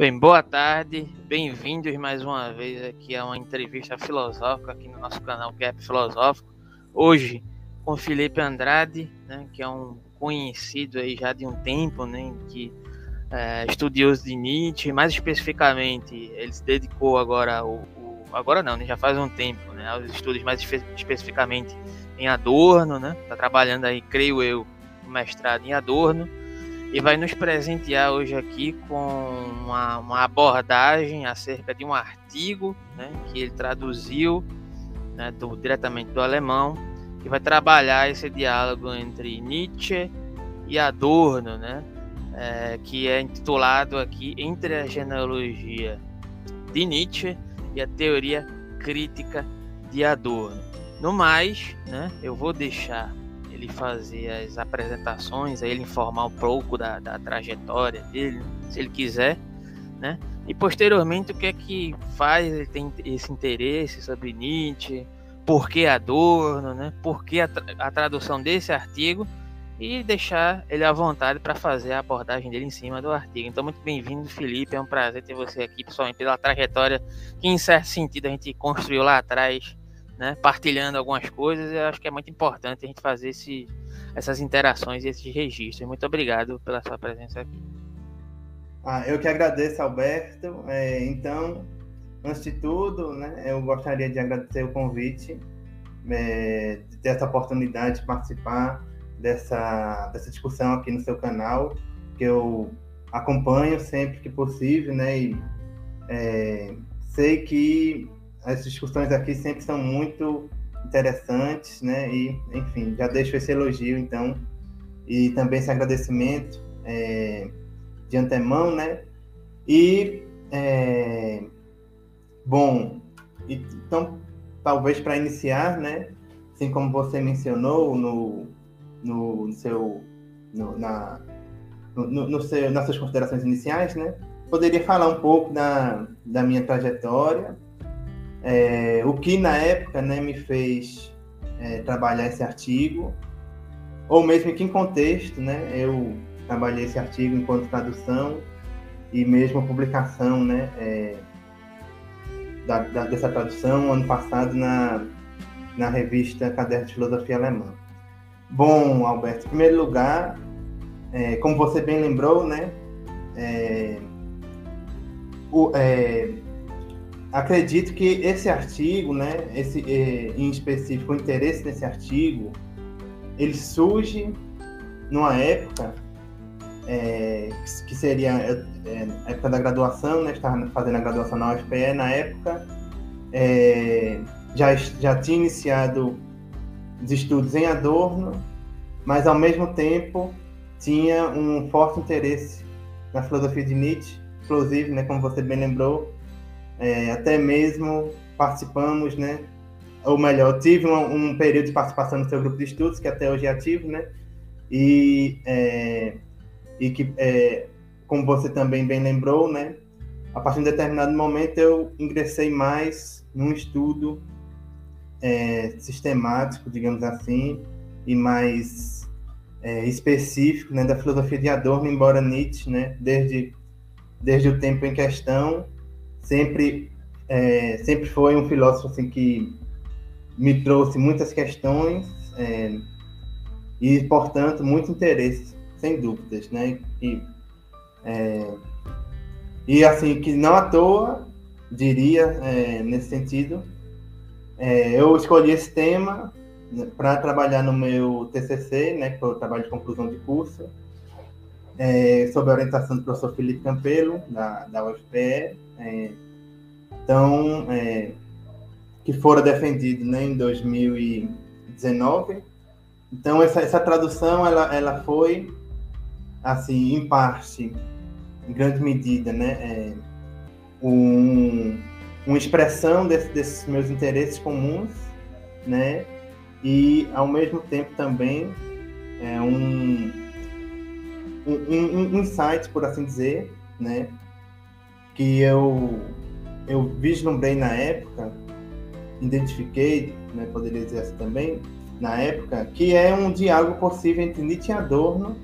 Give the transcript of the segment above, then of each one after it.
Bem, boa tarde, bem-vindos mais uma vez aqui a uma entrevista filosófica aqui no nosso canal Gap Filosófico. Hoje com Felipe Andrade, né, que é um conhecido aí já de um tempo, né, que é estudioso de Nietzsche, mais especificamente ele se dedicou agora ao, agora não, né, já faz um tempo, né, aos estudos mais espe especificamente em Adorno, né, está trabalhando aí, creio eu, mestrado em Adorno e vai nos presentear hoje aqui com uma, uma abordagem acerca de um artigo né, que ele traduziu né, do, diretamente do alemão, que vai trabalhar esse diálogo entre Nietzsche e Adorno, né, é, que é intitulado aqui Entre a Genealogia de Nietzsche e a Teoria Crítica de Adorno. No mais, né, eu vou deixar ele fazer as apresentações, ele informar um pouco da, da trajetória dele, se ele quiser, né? E posteriormente o que é que faz ele tem esse interesse sobre Nietzsche, por que Adorno, né? Por que a, a tradução desse artigo e deixar ele à vontade para fazer a abordagem dele em cima do artigo. Então, muito bem-vindo, Felipe. É um prazer ter você aqui, principalmente pela trajetória que, em certo sentido, a gente construiu lá atrás né, partilhando algumas coisas. Eu acho que é muito importante a gente fazer esse, essas interações e esses registros. Muito obrigado pela sua presença aqui. Ah, eu que agradeço, Alberto. É, então, antes de tudo, né, eu gostaria de agradecer o convite, é, de ter essa oportunidade de participar dessa, dessa discussão aqui no seu canal, que eu acompanho sempre que possível, né, e é, sei que as discussões aqui sempre são muito interessantes, né? E, enfim, já deixo esse elogio, então, e também esse agradecimento é, de antemão, né? E, é, bom, então, talvez para iniciar, né? Assim como você mencionou no, no, no seu, no, na, no, no seu, nas suas considerações iniciais, né? Poderia falar um pouco da, da minha trajetória, é, o que na época né, me fez é, trabalhar esse artigo, ou mesmo em que contexto né, eu trabalhei esse artigo enquanto tradução e mesmo publicação né, é, da, da, dessa tradução ano passado na, na revista Caderno de Filosofia Alemã. Bom, Alberto, em primeiro lugar, é, como você bem lembrou, né, é, o, é, acredito que esse artigo, né, esse eh, em específico o interesse nesse artigo, ele surge numa época é, que seria é, a época da graduação, né, estava fazendo a graduação na UFPE, na época é, já, já tinha iniciado os estudos em Adorno, mas ao mesmo tempo tinha um forte interesse na filosofia de Nietzsche, inclusive, né, como você bem lembrou, é, até mesmo participamos, né? Ou melhor, tive um, um, período de participação no seu grupo de estudos, que até hoje é ativo, né? E, é, e que, é, como você também bem lembrou, né? A partir de um determinado momento eu ingressei mais num estudo é, sistemático, digamos assim, e mais é, específico né, da filosofia de Adorno, embora Nietzsche, né, desde, desde o tempo em questão, sempre é, sempre foi um filósofo assim que me trouxe muitas questões é, e portanto muito interesse sem dúvidas né? E é, e assim que não à toa diria é, nesse sentido é, eu escolhi esse tema né, para trabalhar no meu TCC né que foi o trabalho de conclusão de curso é, sob a orientação do professor Felipe Campelo, da, da UFPE, é, então, é, que fora defendido né, em 2019. Então, essa, essa tradução, ela, ela foi, assim, em parte, em grande medida, né, é, um, uma expressão desse, desses meus interesses comuns, né, e, ao mesmo tempo, também, é um um, insight, por assim dizer, né? Que eu, eu vislumbrei na época, identifiquei, né, poderia dizer assim também, na época, que é um diálogo possível entre Nietzsche e Adorno,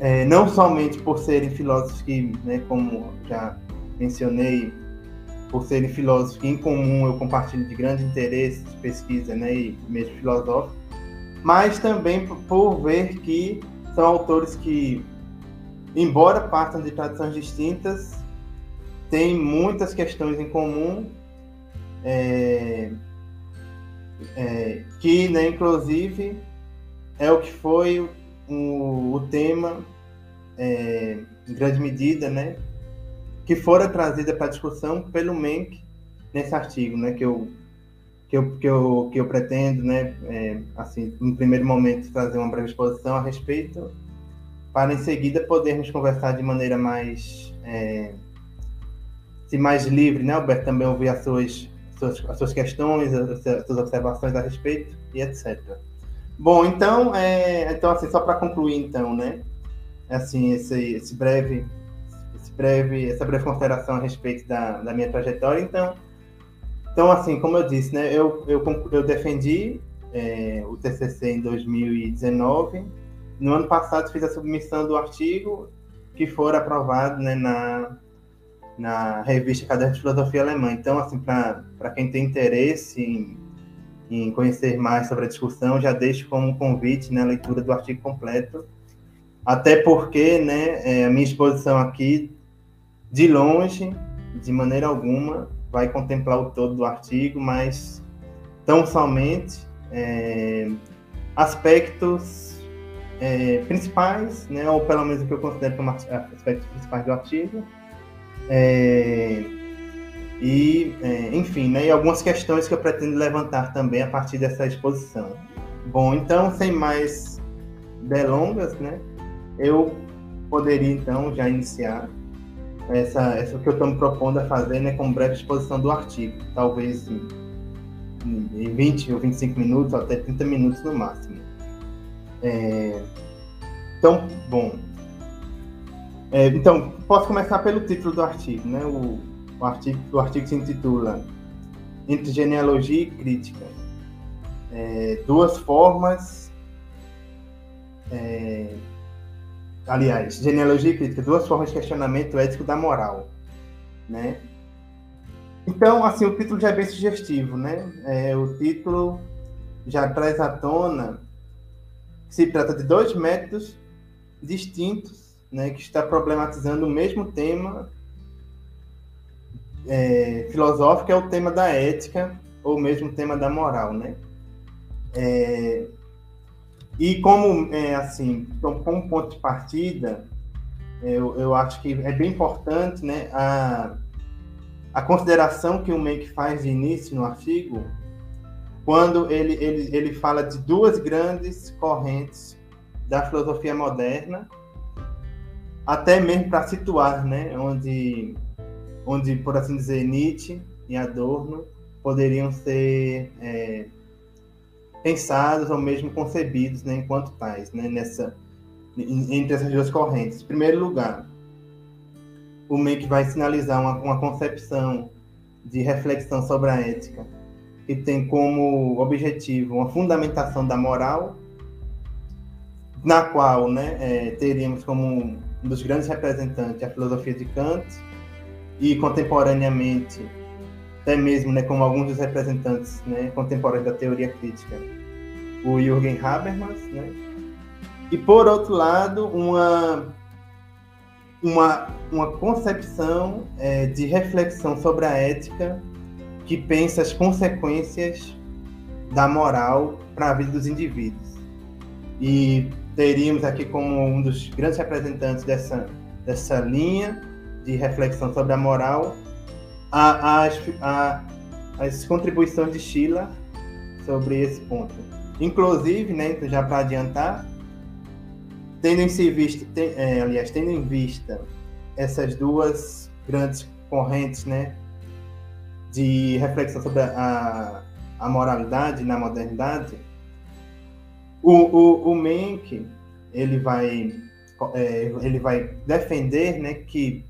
é, não somente por serem filósofos que, né, como já mencionei, por serem filósofos que em comum eu compartilho de grande interesse de pesquisa né, e mesmo filosófico, mas também por ver que são autores que, embora partam de tradições distintas, têm muitas questões em comum, é, é, que, né, inclusive, é o que foi o, o tema, é, em grande medida, né, que fora trazida para discussão pelo Menck nesse artigo, né, que eu que eu, que eu, que eu pretendo, né, é, assim, no primeiro momento, trazer uma breve exposição a respeito, para em seguida podermos conversar de maneira mais, é, mais livre, né, Alberto, também ouvir as suas, suas, as suas questões, as suas observações a respeito e etc. Bom, então, é, então assim, só para concluir, então, né, assim, esse, esse breve, esse breve, essa breve consideração a respeito da, da minha trajetória, então, então, assim, como eu disse, né, eu, eu, eu defendi é, o TCC em 2019. No ano passado, fiz a submissão do artigo que for aprovado né, na, na revista Caderno de Filosofia Alemã. Então, assim, para quem tem interesse em, em conhecer mais sobre a discussão, já deixo como convite né, a leitura do artigo completo. Até porque né, é, a minha exposição aqui, de longe, de maneira alguma, vai contemplar o todo do artigo, mas tão somente é, aspectos é, principais, né, ou pelo menos o que eu considero como aspectos principais do artigo, é, e, é, enfim, né, e algumas questões que eu pretendo levantar também a partir dessa exposição. Bom, então, sem mais delongas, né, eu poderia então já iniciar essa, essa que eu estou me propondo a fazer, né, com breve exposição do artigo, talvez em, em 20 ou 25 minutos, até 30 minutos no máximo. É, então, bom. É, então, posso começar pelo título do artigo, né? O, o, artigo, o artigo se intitula Entre Genealogia e Crítica. É, duas formas é, aliás, genealogia e crítica, duas formas de questionamento ético da moral, né? Então, assim, o título já é bem sugestivo, né? É, o título já traz à tona que se trata de dois métodos distintos, né, que está problematizando o mesmo tema é, filosófico, é o tema da ética, ou mesmo o tema da moral, né? É, e como, é, assim, então, como ponto de partida, eu, eu acho que é bem importante né, a, a consideração que o Make faz de início no artigo, quando ele, ele, ele fala de duas grandes correntes da filosofia moderna, até mesmo para situar, né, onde, onde, por assim dizer, Nietzsche e Adorno poderiam ser é, pensados ou mesmo concebidos né, enquanto tais, né, nessa, entre essas duas correntes. Em primeiro lugar, o MEC vai sinalizar uma, uma concepção de reflexão sobre a ética que tem como objetivo uma fundamentação da moral, na qual né, é, teríamos como um dos grandes representantes a filosofia de Kant e contemporaneamente até mesmo né, como alguns dos representantes né, contemporâneos da teoria crítica, o Jürgen Habermas, né? e por outro lado, uma, uma, uma concepção é, de reflexão sobre a ética que pensa as consequências da moral para a vida dos indivíduos. E teríamos aqui como um dos grandes representantes dessa, dessa linha de reflexão sobre a moral a, a, a, as contribuições de Sheila sobre esse ponto. Inclusive, né, então já para adiantar, tendo em vista, tem, é, aliás, tendo em vista essas duas grandes correntes, né, de reflexão sobre a, a moralidade na modernidade, o, o, o Menck, ele vai, é, ele vai defender, né, que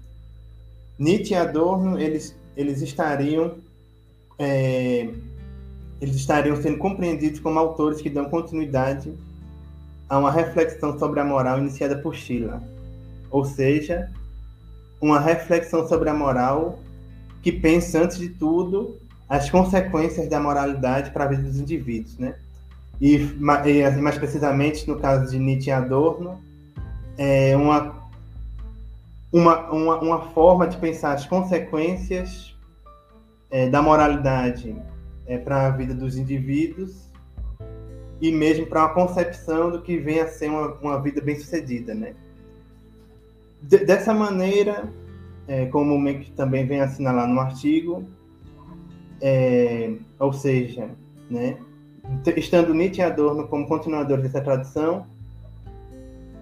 Nietzsche e Adorno, eles eles estariam é, eles estariam sendo compreendidos como autores que dão continuidade a uma reflexão sobre a moral iniciada por Schiller, ou seja, uma reflexão sobre a moral que pensa, antes de tudo, as consequências da moralidade para a vida dos indivíduos, né? E mais precisamente, no caso de Nietzsche e Adorno, é uma, uma, uma, uma forma de pensar as consequências é, da moralidade é, para a vida dos indivíduos e mesmo para uma concepção do que vem a ser uma, uma vida bem-sucedida, né? De, dessa maneira, é, como o Menck também vem assinalar no artigo, é, ou seja, né, estando Nietzsche e Adorno como continuadores dessa tradição,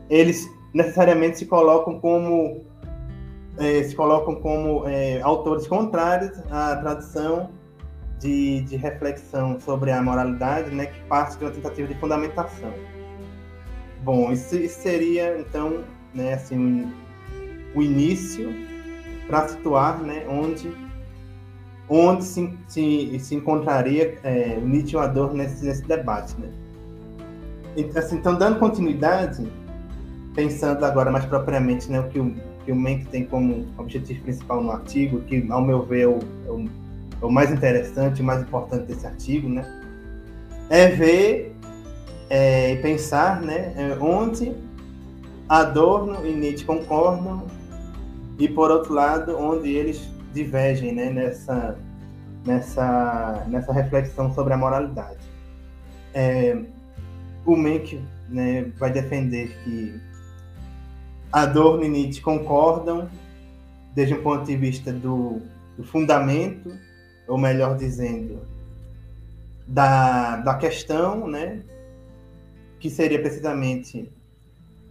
eles necessariamente se colocam como é, se colocam como é, autores contrários à tradição de, de, reflexão sobre a moralidade, né, que parte de uma tentativa de fundamentação. Bom, isso, isso seria então, né, assim, o, início para situar, né, onde onde se, se, se encontraria é, Nietzsche e Adorno nesse, nesse debate, né? Então, assim, então, dando continuidade, pensando agora mais propriamente né, o que o, que o Menck tem como objetivo principal no artigo, que, ao meu ver, é o, é o, é mais interessante, o mais importante desse artigo, né? É ver é, e pensar né, é, onde Adorno e Nietzsche concordam e, por outro lado, onde eles divergem né, nessa, nessa, nessa reflexão sobre a moralidade. É, o Menck né, vai defender que Adorno e Nietzsche concordam desde o ponto de vista do, do fundamento, ou melhor dizendo, da, da questão, né, que seria precisamente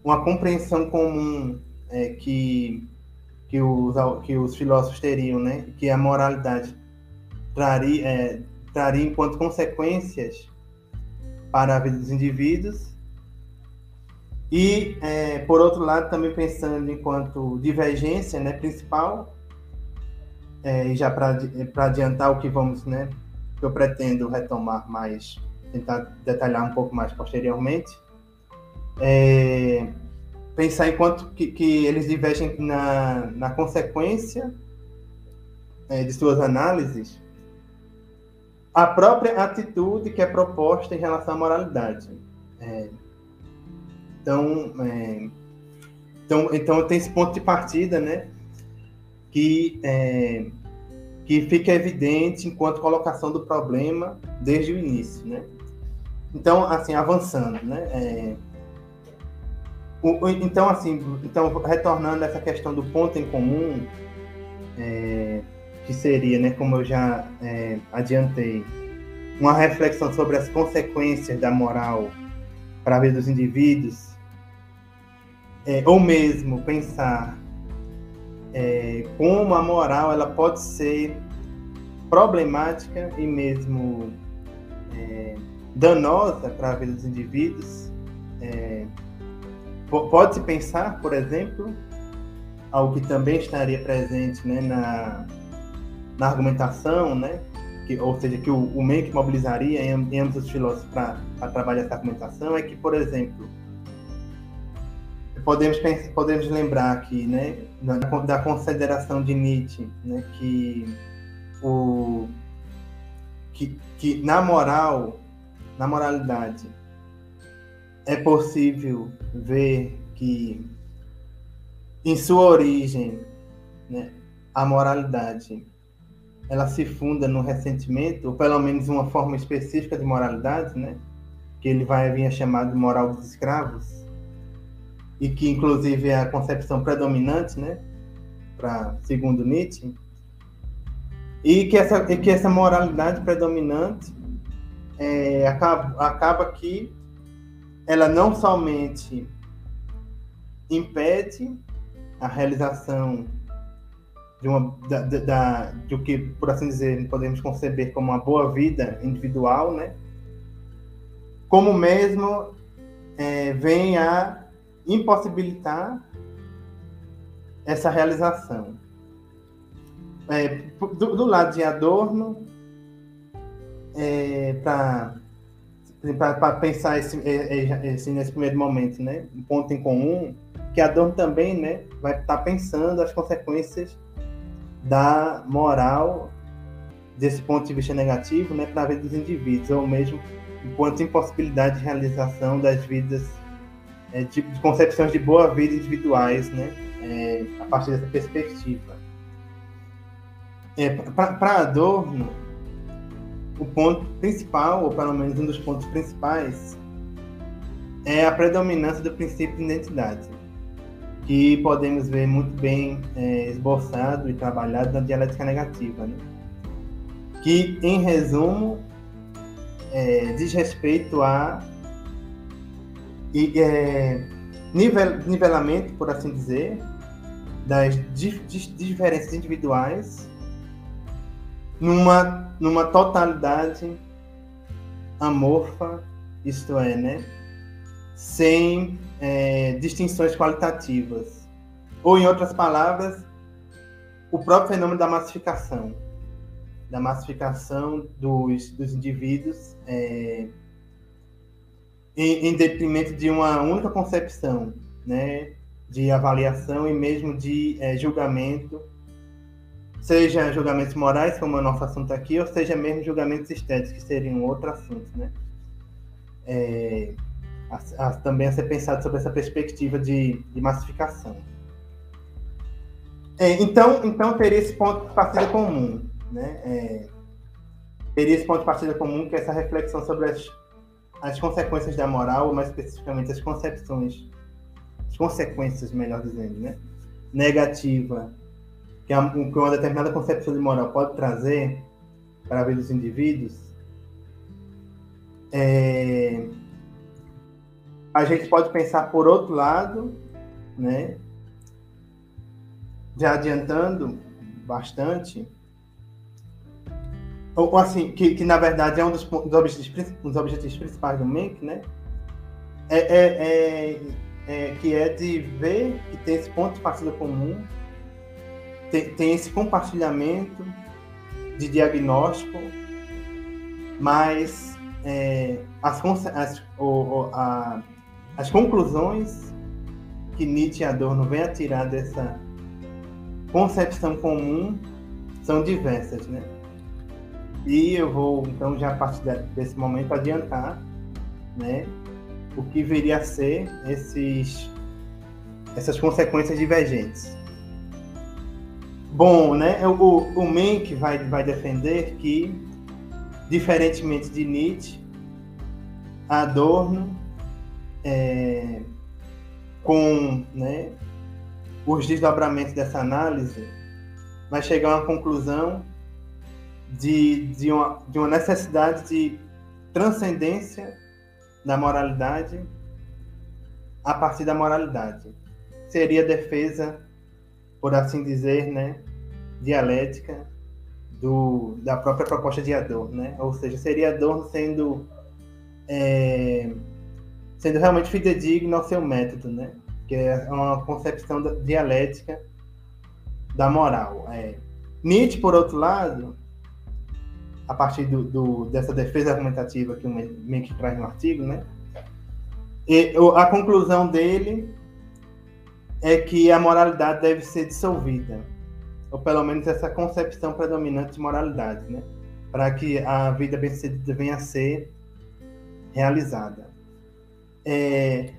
uma compreensão comum é, que que os, que os filósofos teriam, né? Que a moralidade traria, é, traria enquanto consequências para a vida dos indivíduos. E, é, por outro lado, também pensando enquanto divergência né, principal, é, e já para adiantar o que vamos, né, que eu pretendo retomar mais, tentar detalhar um pouco mais posteriormente, é, pensar enquanto que, que eles divergem na, na consequência é, de suas análises, a própria atitude que é proposta em relação à moralidade. Então, é, então, então tem esse ponto de partida, né, que é, que fica evidente enquanto colocação do problema desde o início, né? Então, assim, avançando, né? É, então, assim, então, retornando a essa questão do ponto em comum, é, que seria, né, como eu já é, adiantei, uma reflexão sobre as consequências da moral para a vida dos indivíduos, é, ou mesmo pensar é, como a moral ela pode ser problemática e mesmo é, danosa para a vida dos indivíduos, é, Pode-se pensar, por exemplo, algo que também estaria presente né, na, na argumentação, né, que, ou seja, que o, o meio que mobilizaria em, em ambos os filósofos para trabalhar essa argumentação é que, por exemplo, podemos, podemos lembrar aqui né, da, da consideração de Nietzsche, né, que, o, que, que na moral, na moralidade, é possível ver que, em sua origem, né, a moralidade ela se funda no ressentimento, ou pelo menos uma forma específica de moralidade, né, que ele vai vir a chamar de moral dos escravos, e que inclusive é a concepção predominante, né, para segundo Nietzsche, e que essa, e que essa moralidade predominante é, acaba, acaba que ela não somente impede a realização de uma da, da, de o que por assim dizer podemos conceber como uma boa vida individual, né? Como mesmo é, vem a impossibilitar essa realização. É, do, do, lado de Adorno, é, para pensar esse, esse, nesse primeiro momento, né? Um ponto em comum, que a dor também, né, vai estar tá pensando as consequências da moral desse ponto de vista negativo, né, para a vida dos indivíduos, ou mesmo enquanto impossibilidade de realização das vidas, é, de, de, concepções de boa vida individuais, né, é, a partir dessa perspectiva. É, para Adorno, o ponto principal, ou pelo menos um dos pontos principais, é a predominância do princípio de identidade, que podemos ver muito bem é, esboçado e trabalhado na dialética negativa, né? que, em resumo, é, diz respeito a é, nivel, nivelamento, por assim dizer, das diferenças individuais numa, numa totalidade amorfa, isto é, né? sem é, distinções qualitativas. Ou, em outras palavras, o próprio fenômeno da massificação da massificação dos, dos indivíduos é, em, em detrimento de uma única concepção, né? de avaliação e mesmo de é, julgamento seja julgamentos morais, como é o nosso assunto aqui, ou seja mesmo julgamentos estéticos, que seriam outro assunto, né? É, a, a, também a ser pensado sobre essa perspectiva de, de massificação. É, então, então, teria esse ponto de partida comum, né? É, teria esse ponto de partida comum, que é essa reflexão sobre as, as consequências da moral, ou mais especificamente as concepções, as consequências, melhor dizendo, né? Negativa que, a, que uma determinada concepção de moral pode trazer para a vida dos indivíduos, é, a gente pode pensar por outro lado, né, já adiantando bastante, ou assim, que, que na verdade é um dos, dos, objetivos, dos objetivos principais do MENC, né, é, é, é, é, que é de ver que tem esse ponto de partida comum tem, tem esse compartilhamento de diagnóstico, mas é, as, as, o, a, as conclusões que Nietzsche e Adorno vêm a tirar dessa concepção comum são diversas, né? E eu vou, então, já a partir desse momento, adiantar, né, o que viria a ser esses, essas consequências divergentes. Bom, né? O, o Menck vai, vai defender que, diferentemente de Nietzsche, Adorno, é, com né, os desdobramentos dessa análise, vai chegar a uma conclusão de, de, uma, de uma necessidade de transcendência da moralidade a partir da moralidade. Seria defesa por assim dizer, né, dialética do, da própria proposta de Adorno, né? Ou seja, seria Adorno sendo é, sendo realmente fidedigno ao seu método, né? Que é uma concepção dialética da moral. É. Nietzsche, por outro lado, a partir do, do, dessa defesa argumentativa que o Menck traz no artigo, né? E, a conclusão dele é que a moralidade deve ser dissolvida, ou pelo menos essa concepção predominante de moralidade, né? para que a vida bem-sucedida venha a ser realizada. É,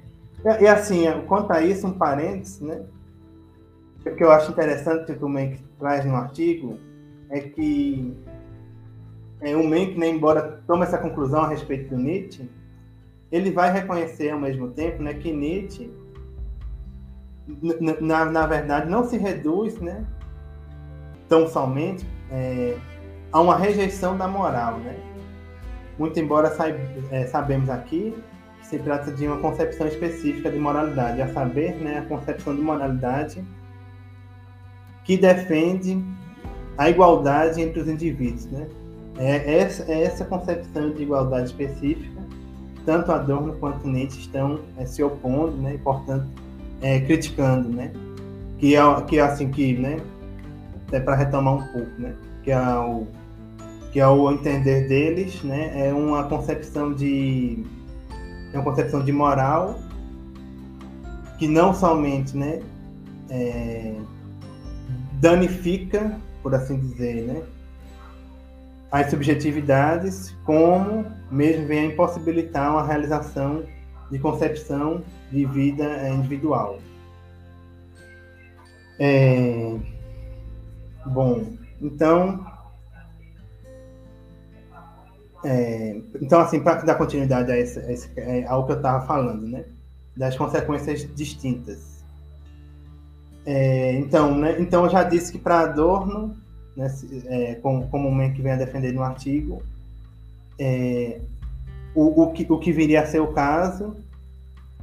e assim, quanto a isso, um parênteses, né? O que eu acho interessante que o Menck traz no artigo é que é, o Menck, né, embora tome essa conclusão a respeito do Nietzsche, ele vai reconhecer ao mesmo tempo né, que Nietzsche na, na verdade, não se reduz, né, tão somente é, a uma rejeição da moral, né? Muito embora saib, é, sabemos aqui que se trata de uma concepção específica de moralidade, a saber, né, a concepção de moralidade que defende a igualdade entre os indivíduos, né? É essa, é essa concepção de igualdade específica, tanto Adorno quanto Nietzsche estão é, se opondo, né? E, portanto, é, criticando, né? Que é, que é assim que, né? É para retomar um pouco, né? Que é o que ao entender deles, né, é uma concepção de é uma concepção de moral que não somente, né, é, danifica, por assim dizer, né, as subjetividades, como mesmo vem a impossibilitar uma realização de concepção de vida é, individual. É... Bom, então, é... então assim, para dar continuidade a esse, a esse, é, ao que eu estava falando, né, das consequências distintas. É, então, né, então eu já disse que para Adorno né, é, como, como o que vem a defender no artigo, é, o, o, que, o que viria a ser o caso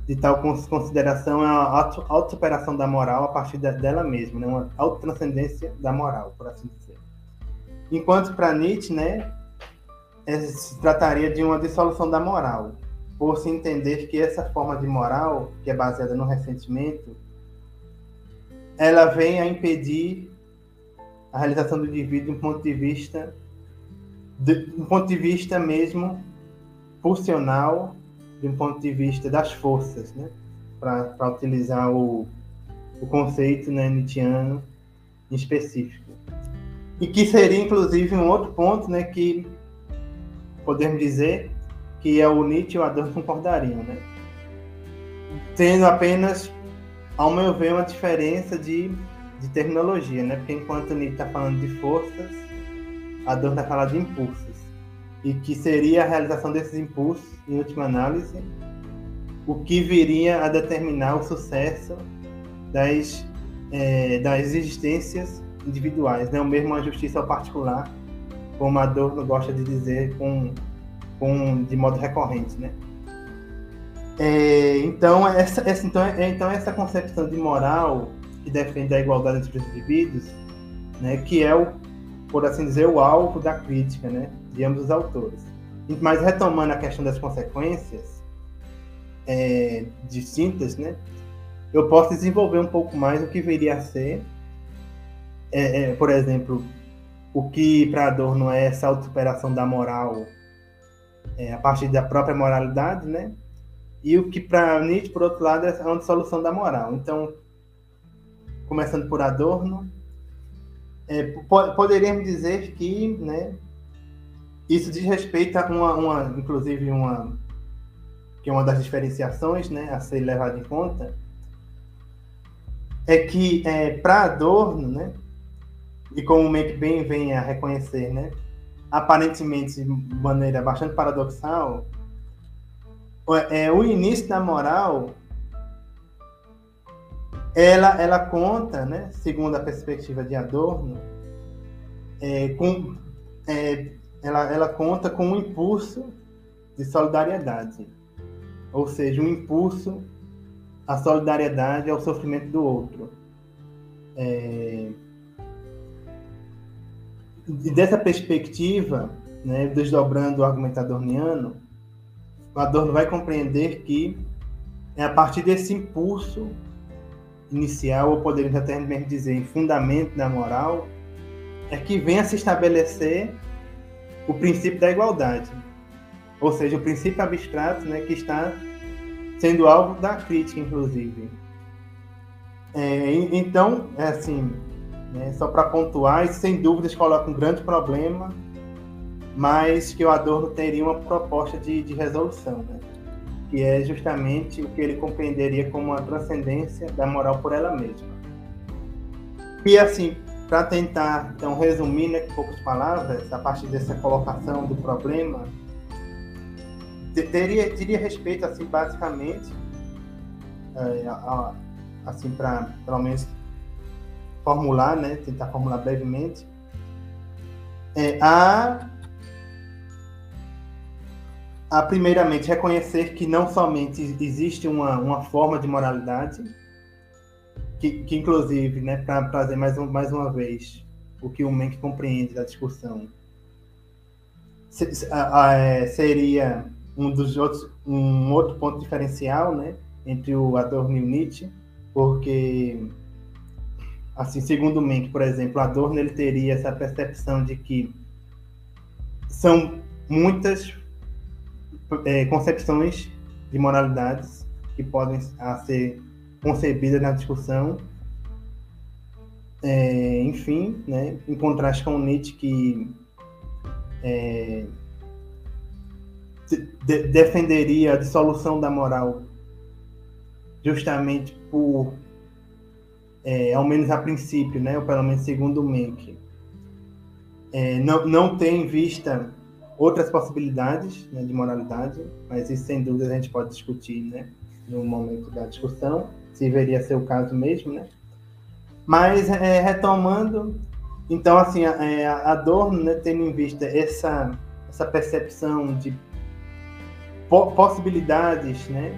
de tal consideração é a auto-superação da moral a partir de, dela mesma, né, uma autotranscendência da moral, por assim dizer. Enquanto para Nietzsche, né, é, se trataria de uma dissolução da moral, por se entender que essa forma de moral, que é baseada no ressentimento, ela vem a impedir a realização do indivíduo de um ponto de vista de um ponto de vista mesmo funcional, de um ponto de vista das forças, né? Para utilizar o, o conceito né, nietzschiano em específico. E que seria, inclusive, um outro ponto né, que podemos dizer que é o Nietzsche e o Adorno concordariam, né? Tendo apenas, ao meu ver, uma diferença de de terminologia, né? Porque enquanto Nietzsche está falando de forças, Adorno está falando de impulsos. E que seria a realização desses impulsos, em última análise, o que viria a determinar o sucesso das, é, das existências individuais, né? O mesmo a justiça ao particular, como Adorno gosta de dizer com, com, de modo recorrente, né? É, então, essa, essa, então, é, então, essa concepção de moral que defende a igualdade entre os indivíduos, né, que é o, por assim dizer, o alvo da crítica, né, de ambos os autores. Mas retomando a questão das consequências é, distintas, né, eu posso desenvolver um pouco mais o que viria a ser, é, é, por exemplo, o que para Adorno é essa autossuperação da moral é, a partir da própria moralidade, né? E o que para Nietzsche, por outro lado, é uma dissolução da moral. Então, começando por Adorno, é, poderíamos dizer que né, isso diz respeito a uma, uma, inclusive uma que é uma das diferenciações né, a ser levada em conta, é que é, para Adorno, né, e como o Make bem vem a reconhecer, né, aparentemente de maneira bastante paradoxal, é, o início da moral ela, ela conta, né, segundo a perspectiva de Adorno, é, com, é, ela, ela conta com um impulso de solidariedade, ou seja, um impulso à solidariedade ao sofrimento do outro. É, e dessa perspectiva, né, desdobrando o argumento adorniano, o Adorno vai compreender que é a partir desse impulso inicial, ou poderíamos até mesmo dizer em fundamento da moral, é que vem a se estabelecer o princípio da igualdade. Ou seja, o princípio abstrato né, que está sendo alvo da crítica, inclusive. É, então, é assim, né, só para pontuar, isso sem dúvidas coloca um grande problema, mas que o Adorno teria uma proposta de, de resolução. Né? Que é justamente o que ele compreenderia como a transcendência da moral por ela mesma. E assim, para tentar então resumir né, em poucas palavras, a partir dessa colocação do problema, teria teria respeito assim basicamente é, a, assim para pelo menos formular, né, tentar formular brevemente, é, a a primeiramente reconhecer que não somente existe uma, uma forma de moralidade, que, que inclusive, né, para trazer mais, um, mais uma vez o que o Menck compreende da discussão, se, a, a, é, seria um dos outros um outro ponto diferencial, né, entre o Adorno e o Nietzsche, porque assim, segundo Menck, por exemplo, Adorno ele teria essa percepção de que são muitas é, concepções de moralidades que podem a ser concebidas na discussão. É, enfim, né, em contraste com Nietzsche, que é, de, defenderia a dissolução da moral justamente por, é, ao menos a princípio, né, ou pelo menos segundo o Menck, é, não, não ter em vista outras possibilidades né, de moralidade, mas isso sem dúvida a gente pode discutir né, no momento da discussão, se veria ser o caso mesmo, né? Mas é, retomando, então assim, a, é, Adorno, né, tendo em vista essa, essa percepção de po possibilidades né,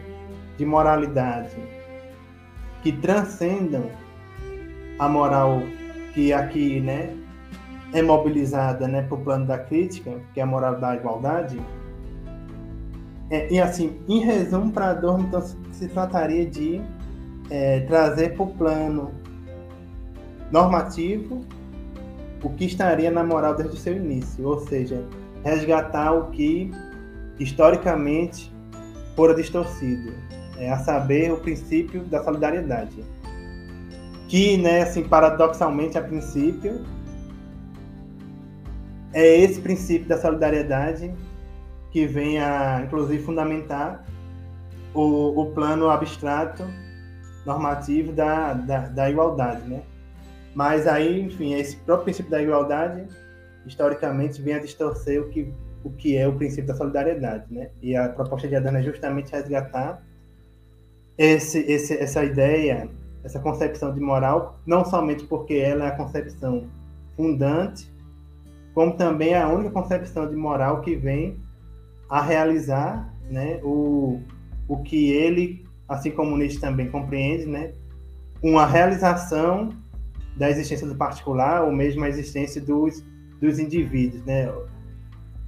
de moralidade que transcendam a moral que aqui né, é mobilizada né, para o plano da crítica, que é a moral da igualdade. É, e assim, em resumo, para Adorno, então, se trataria de é, trazer para o plano normativo o que estaria na moral desde o seu início, ou seja, resgatar o que historicamente fora distorcido, é, a saber, o princípio da solidariedade. Que, né, assim, paradoxalmente, a princípio, é esse princípio da solidariedade que vem a, inclusive, fundamentar o, o plano abstrato normativo da, da, da, igualdade, né? Mas aí, enfim, esse próprio princípio da igualdade, historicamente, vem a distorcer o que o que é o princípio da solidariedade, né? E a proposta de Adana é justamente resgatar esse, esse, essa ideia, essa concepção de moral, não somente porque ela é a concepção fundante, como também é a única concepção de moral que vem a realizar, né, o, o que ele, assim como Nietzsche também compreende, né, uma realização da existência do particular ou mesmo a existência dos, dos indivíduos, né?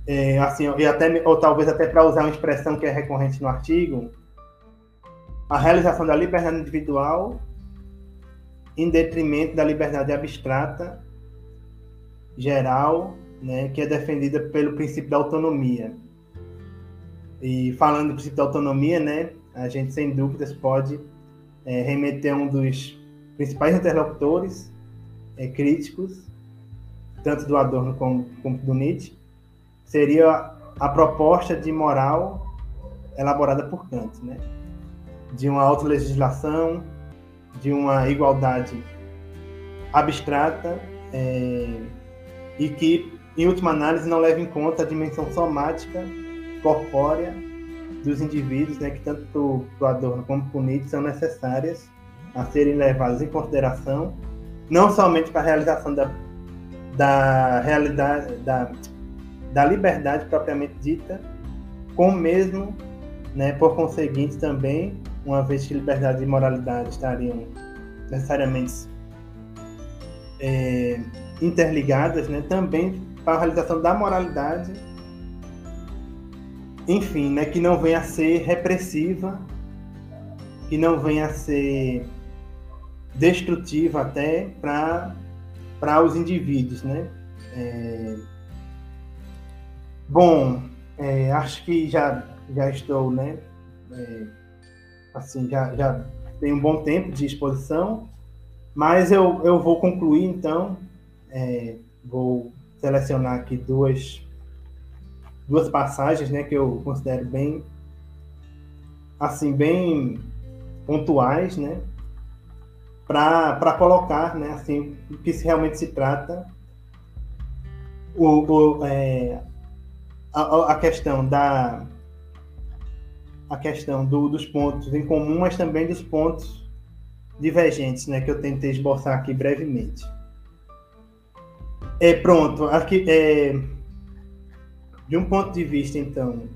é, assim, e até, ou talvez até para usar uma expressão que é recorrente no artigo, a realização da liberdade individual em detrimento da liberdade abstrata geral, né, que é defendida pelo princípio da autonomia. E falando do princípio da autonomia, né, a gente sem dúvidas pode é, remeter a um dos principais interlocutores é, críticos, tanto do Adorno como, como do Nietzsche, seria a proposta de moral elaborada por Kant, né? De uma autolegislação, de uma igualdade abstrata é, e que, em última análise, não leva em conta a dimensão somática, corpórea dos indivíduos, né, que tanto para o Adorno como para Nietzsche são necessárias a serem levadas em consideração, não somente para a realização da, da realidade, da da liberdade propriamente dita, como mesmo, né, por conseguinte também, uma vez que liberdade e moralidade estariam necessariamente é, interligadas, né, também para a realização da moralidade, enfim, né, que não venha a ser repressiva, que não venha a ser destrutiva até para os indivíduos, né? É, Bom, é, acho que já, já estou, né? É, assim, já, já tenho um bom tempo de exposição, mas eu, eu vou concluir, então, é, vou selecionar aqui duas, duas passagens, né, que eu considero bem, assim, bem pontuais, né, para colocar, né, assim, o que realmente se trata o, o, é, a, a questão da a questão do, dos pontos em comum, mas também dos pontos divergentes, né, que eu tentei esboçar aqui brevemente. É pronto, aqui é de um ponto de vista então,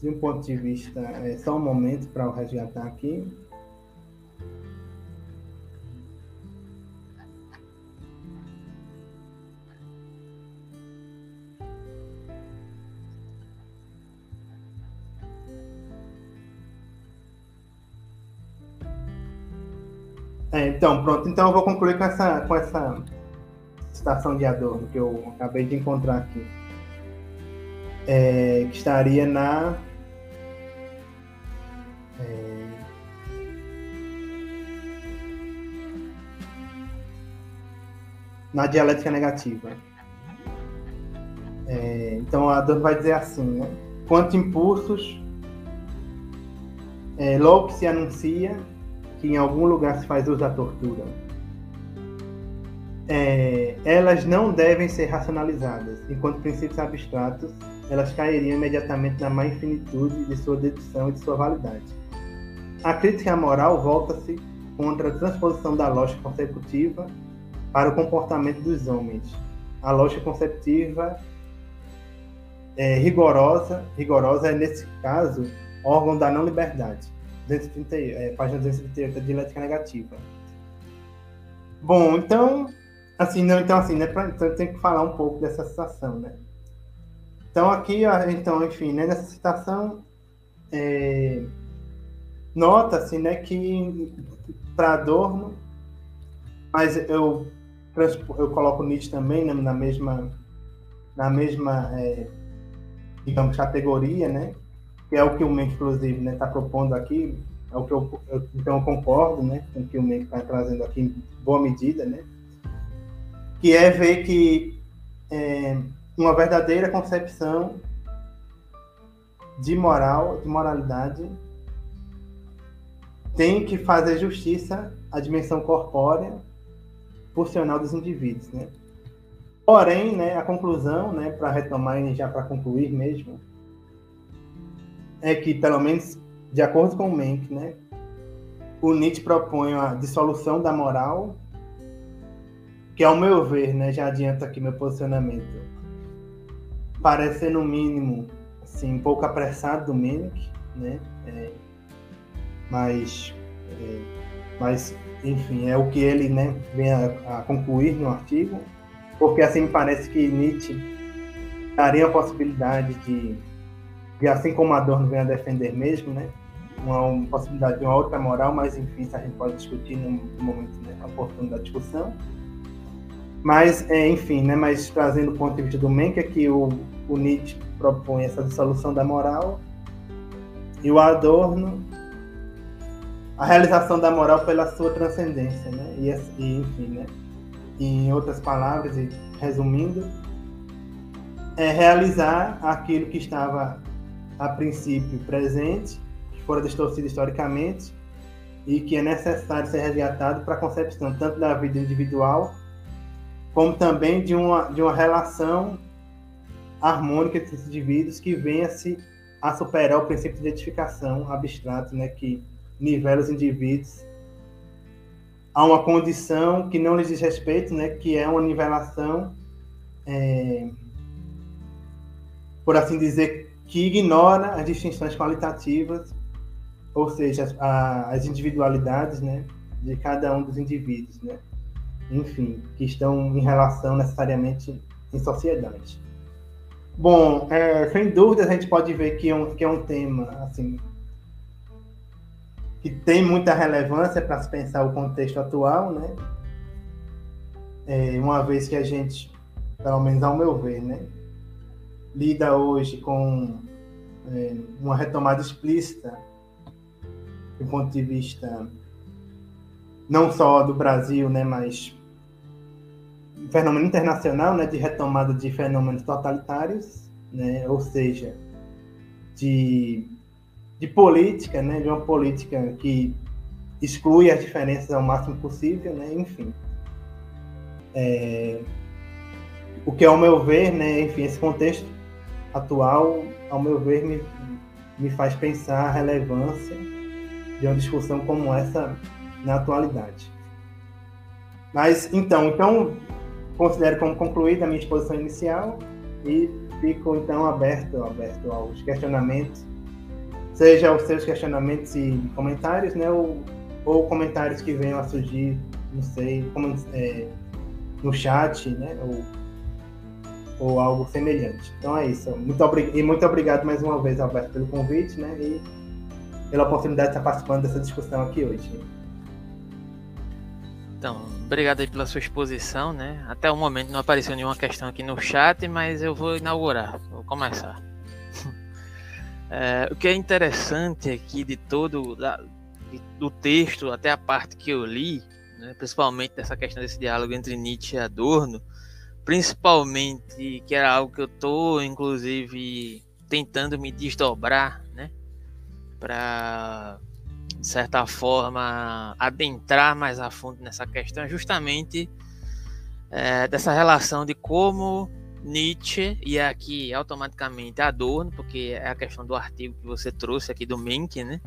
de um ponto de vista, é só um momento para eu resgatar aqui. É, então, pronto. Então eu vou concluir com essa, com essa citação de Adorno que eu acabei de encontrar aqui, é, que estaria na é, na dialética negativa. É, então Adorno vai dizer assim, né? Quanto impulsos, é, logo se anuncia que em algum lugar se faz uso da tortura, é, elas não devem ser racionalizadas. Enquanto princípios abstratos, elas cairiam imediatamente na má infinitude de sua dedução e de sua validade. A crítica moral volta-se contra a transposição da lógica consecutiva para o comportamento dos homens. A lógica conceptiva é, rigorosa, rigorosa é, nesse caso, órgão da não liberdade. 230, é, página 238 da dialética negativa. Bom, então, assim, não, então assim, né, pra, então tem que falar um pouco dessa citação, né? Então aqui, então, enfim, né, nessa citação, é, nota-se, né, que para Adorno, mas eu eu coloco Nietzsche também né, na mesma na mesma é, digamos categoria, né? Que é o que o Menck, inclusive, está né, propondo aqui. É o que eu, eu, então eu concordo, né, com o que o Menck está trazendo aqui em boa medida, né? Que é ver que é, uma verdadeira concepção de moral, de moralidade, tem que fazer justiça à dimensão corpórea funcional dos indivíduos, né? Porém, né, a conclusão, né, para retomar e já para concluir mesmo, é que, pelo menos de acordo com o Menck, né, o Nietzsche propõe a dissolução da moral, que, ao meu ver, né, já adianta aqui meu posicionamento, parece ser, no mínimo, assim, um pouco apressado do Menck, né, é, mas, é, mas enfim, é o que ele né, vem a, a, concluir no artigo, porque assim me parece que Nietzsche daria a possibilidade de, de assim como Adorno vem a defender mesmo, né, uma, uma, possibilidade de uma outra moral, mas enfim, isso a gente pode discutir no, no momento né, oportuno da discussão. Mas, é, enfim, né, mas trazendo o ponto de vista do Menck, é que o, o Nietzsche propõe essa dissolução da moral e o Adorno a realização da moral pela sua transcendência, né? E, e enfim, né? Em outras palavras, e resumindo, é realizar aquilo que estava a princípio presente, que fora distorcido historicamente, e que é necessário ser resgatado para a concepção tanto da vida individual, como também de uma, de uma relação harmônica entre os indivíduos que venha-se a superar o princípio de identificação abstrato, né, que nivela os indivíduos a uma condição que não lhes diz respeito, né, que é uma nivelação, é, por assim dizer, que ignora as distinções qualitativas, ou seja, as, as individualidades né, de cada um dos indivíduos, né, enfim, que estão em relação necessariamente em sociedade. Bom, é, sem dúvida a gente pode ver que é um, que é um tema assim que tem muita relevância para se pensar o contexto atual, né? É, uma vez que a gente, pelo menos ao meu ver, né, lida hoje com é, uma retomada explícita do ponto de vista não só do Brasil, né, mas fenômeno internacional, né, de retomada de fenômenos totalitários, né, ou seja, de de política, né, de uma política que exclui as diferenças ao máximo possível, né, enfim. É, o que, ao meu ver, né, enfim, esse contexto atual, ao meu ver, me, me faz pensar a relevância de uma discussão como essa na atualidade. Mas, então, então considero como concluída a minha exposição inicial e fico, então, aberto, aberto aos questionamentos seja os seus questionamentos e comentários, né, ou, ou comentários que venham a surgir, não sei, como, é, no chat, né, ou, ou algo semelhante. Então é isso. Muito e muito obrigado mais uma vez, Alberto, pelo convite, né, e pela oportunidade de estar participando dessa discussão aqui hoje. Então, obrigado aí pela sua exposição, né? Até o momento não apareceu nenhuma questão aqui no chat, mas eu vou inaugurar, vou começar. É, o que é interessante aqui de todo da, do texto, até a parte que eu li, né, principalmente dessa questão desse diálogo entre Nietzsche e Adorno, principalmente que era algo que eu estou, inclusive, tentando me desdobrar, né, para de certa forma adentrar mais a fundo nessa questão, justamente é, dessa relação de como Nietzsche, e aqui automaticamente Adorno, porque é a questão do artigo que você trouxe aqui do Menck, né?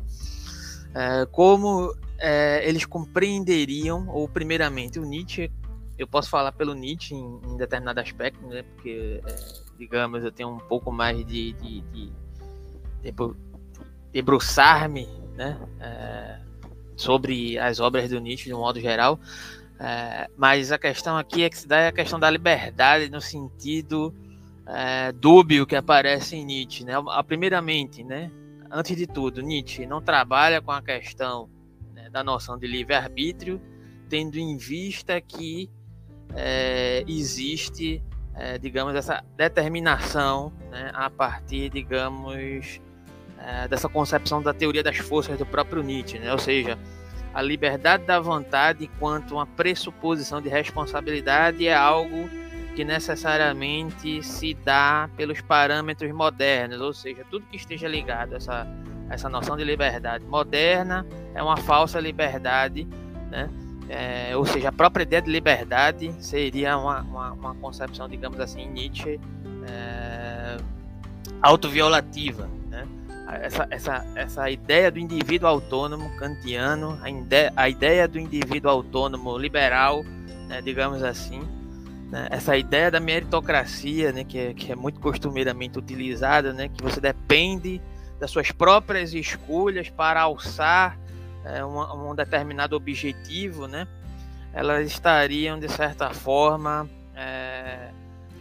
É, como é, eles compreenderiam, ou primeiramente o Nietzsche, eu posso falar pelo Nietzsche em, em determinado aspecto, né? Porque, é, digamos, eu tenho um pouco mais de, de, de, de debruçar-me, né? É, sobre as obras do Nietzsche de um modo geral, é, mas a questão aqui é que se dá é a questão da liberdade no sentido é, dúbio que aparece em Nietzsche. Né? Primeiramente, né, antes de tudo, Nietzsche não trabalha com a questão né, da noção de livre-arbítrio, tendo em vista que é, existe, é, digamos, essa determinação né, a partir, digamos, é, dessa concepção da teoria das forças do próprio Nietzsche, né? ou seja, a liberdade da vontade quanto uma pressuposição de responsabilidade é algo que necessariamente se dá pelos parâmetros modernos, ou seja, tudo que esteja ligado a essa, a essa noção de liberdade moderna é uma falsa liberdade, né? É, ou seja, a própria ideia de liberdade seria uma, uma, uma concepção, digamos assim, Nietzsche é, autoviolativa? Essa, essa, essa ideia do indivíduo autônomo kantiano, a, ide, a ideia do indivíduo autônomo liberal, né, digamos assim, né, essa ideia da meritocracia, né, que, é, que é muito costumeiramente utilizada, né, que você depende das suas próprias escolhas para alçar é, um, um determinado objetivo, né, elas estariam, de certa forma, é,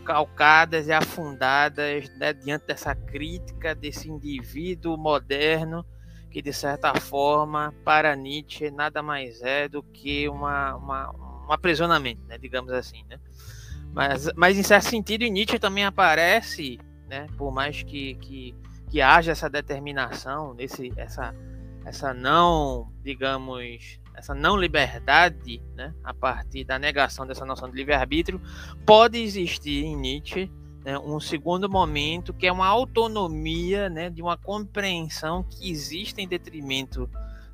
calcadas e afundadas né, diante dessa crítica desse indivíduo moderno que, de certa forma, para Nietzsche nada mais é do que uma, uma, um aprisionamento, né, digamos assim. Né? Mas, mas, em certo sentido, Nietzsche também aparece, né, por mais que, que, que haja essa determinação, esse, essa, essa não, digamos, essa não liberdade, né, a partir da negação dessa noção de livre-arbítrio, pode existir em Nietzsche né, um segundo momento que é uma autonomia né, de uma compreensão que existe em detrimento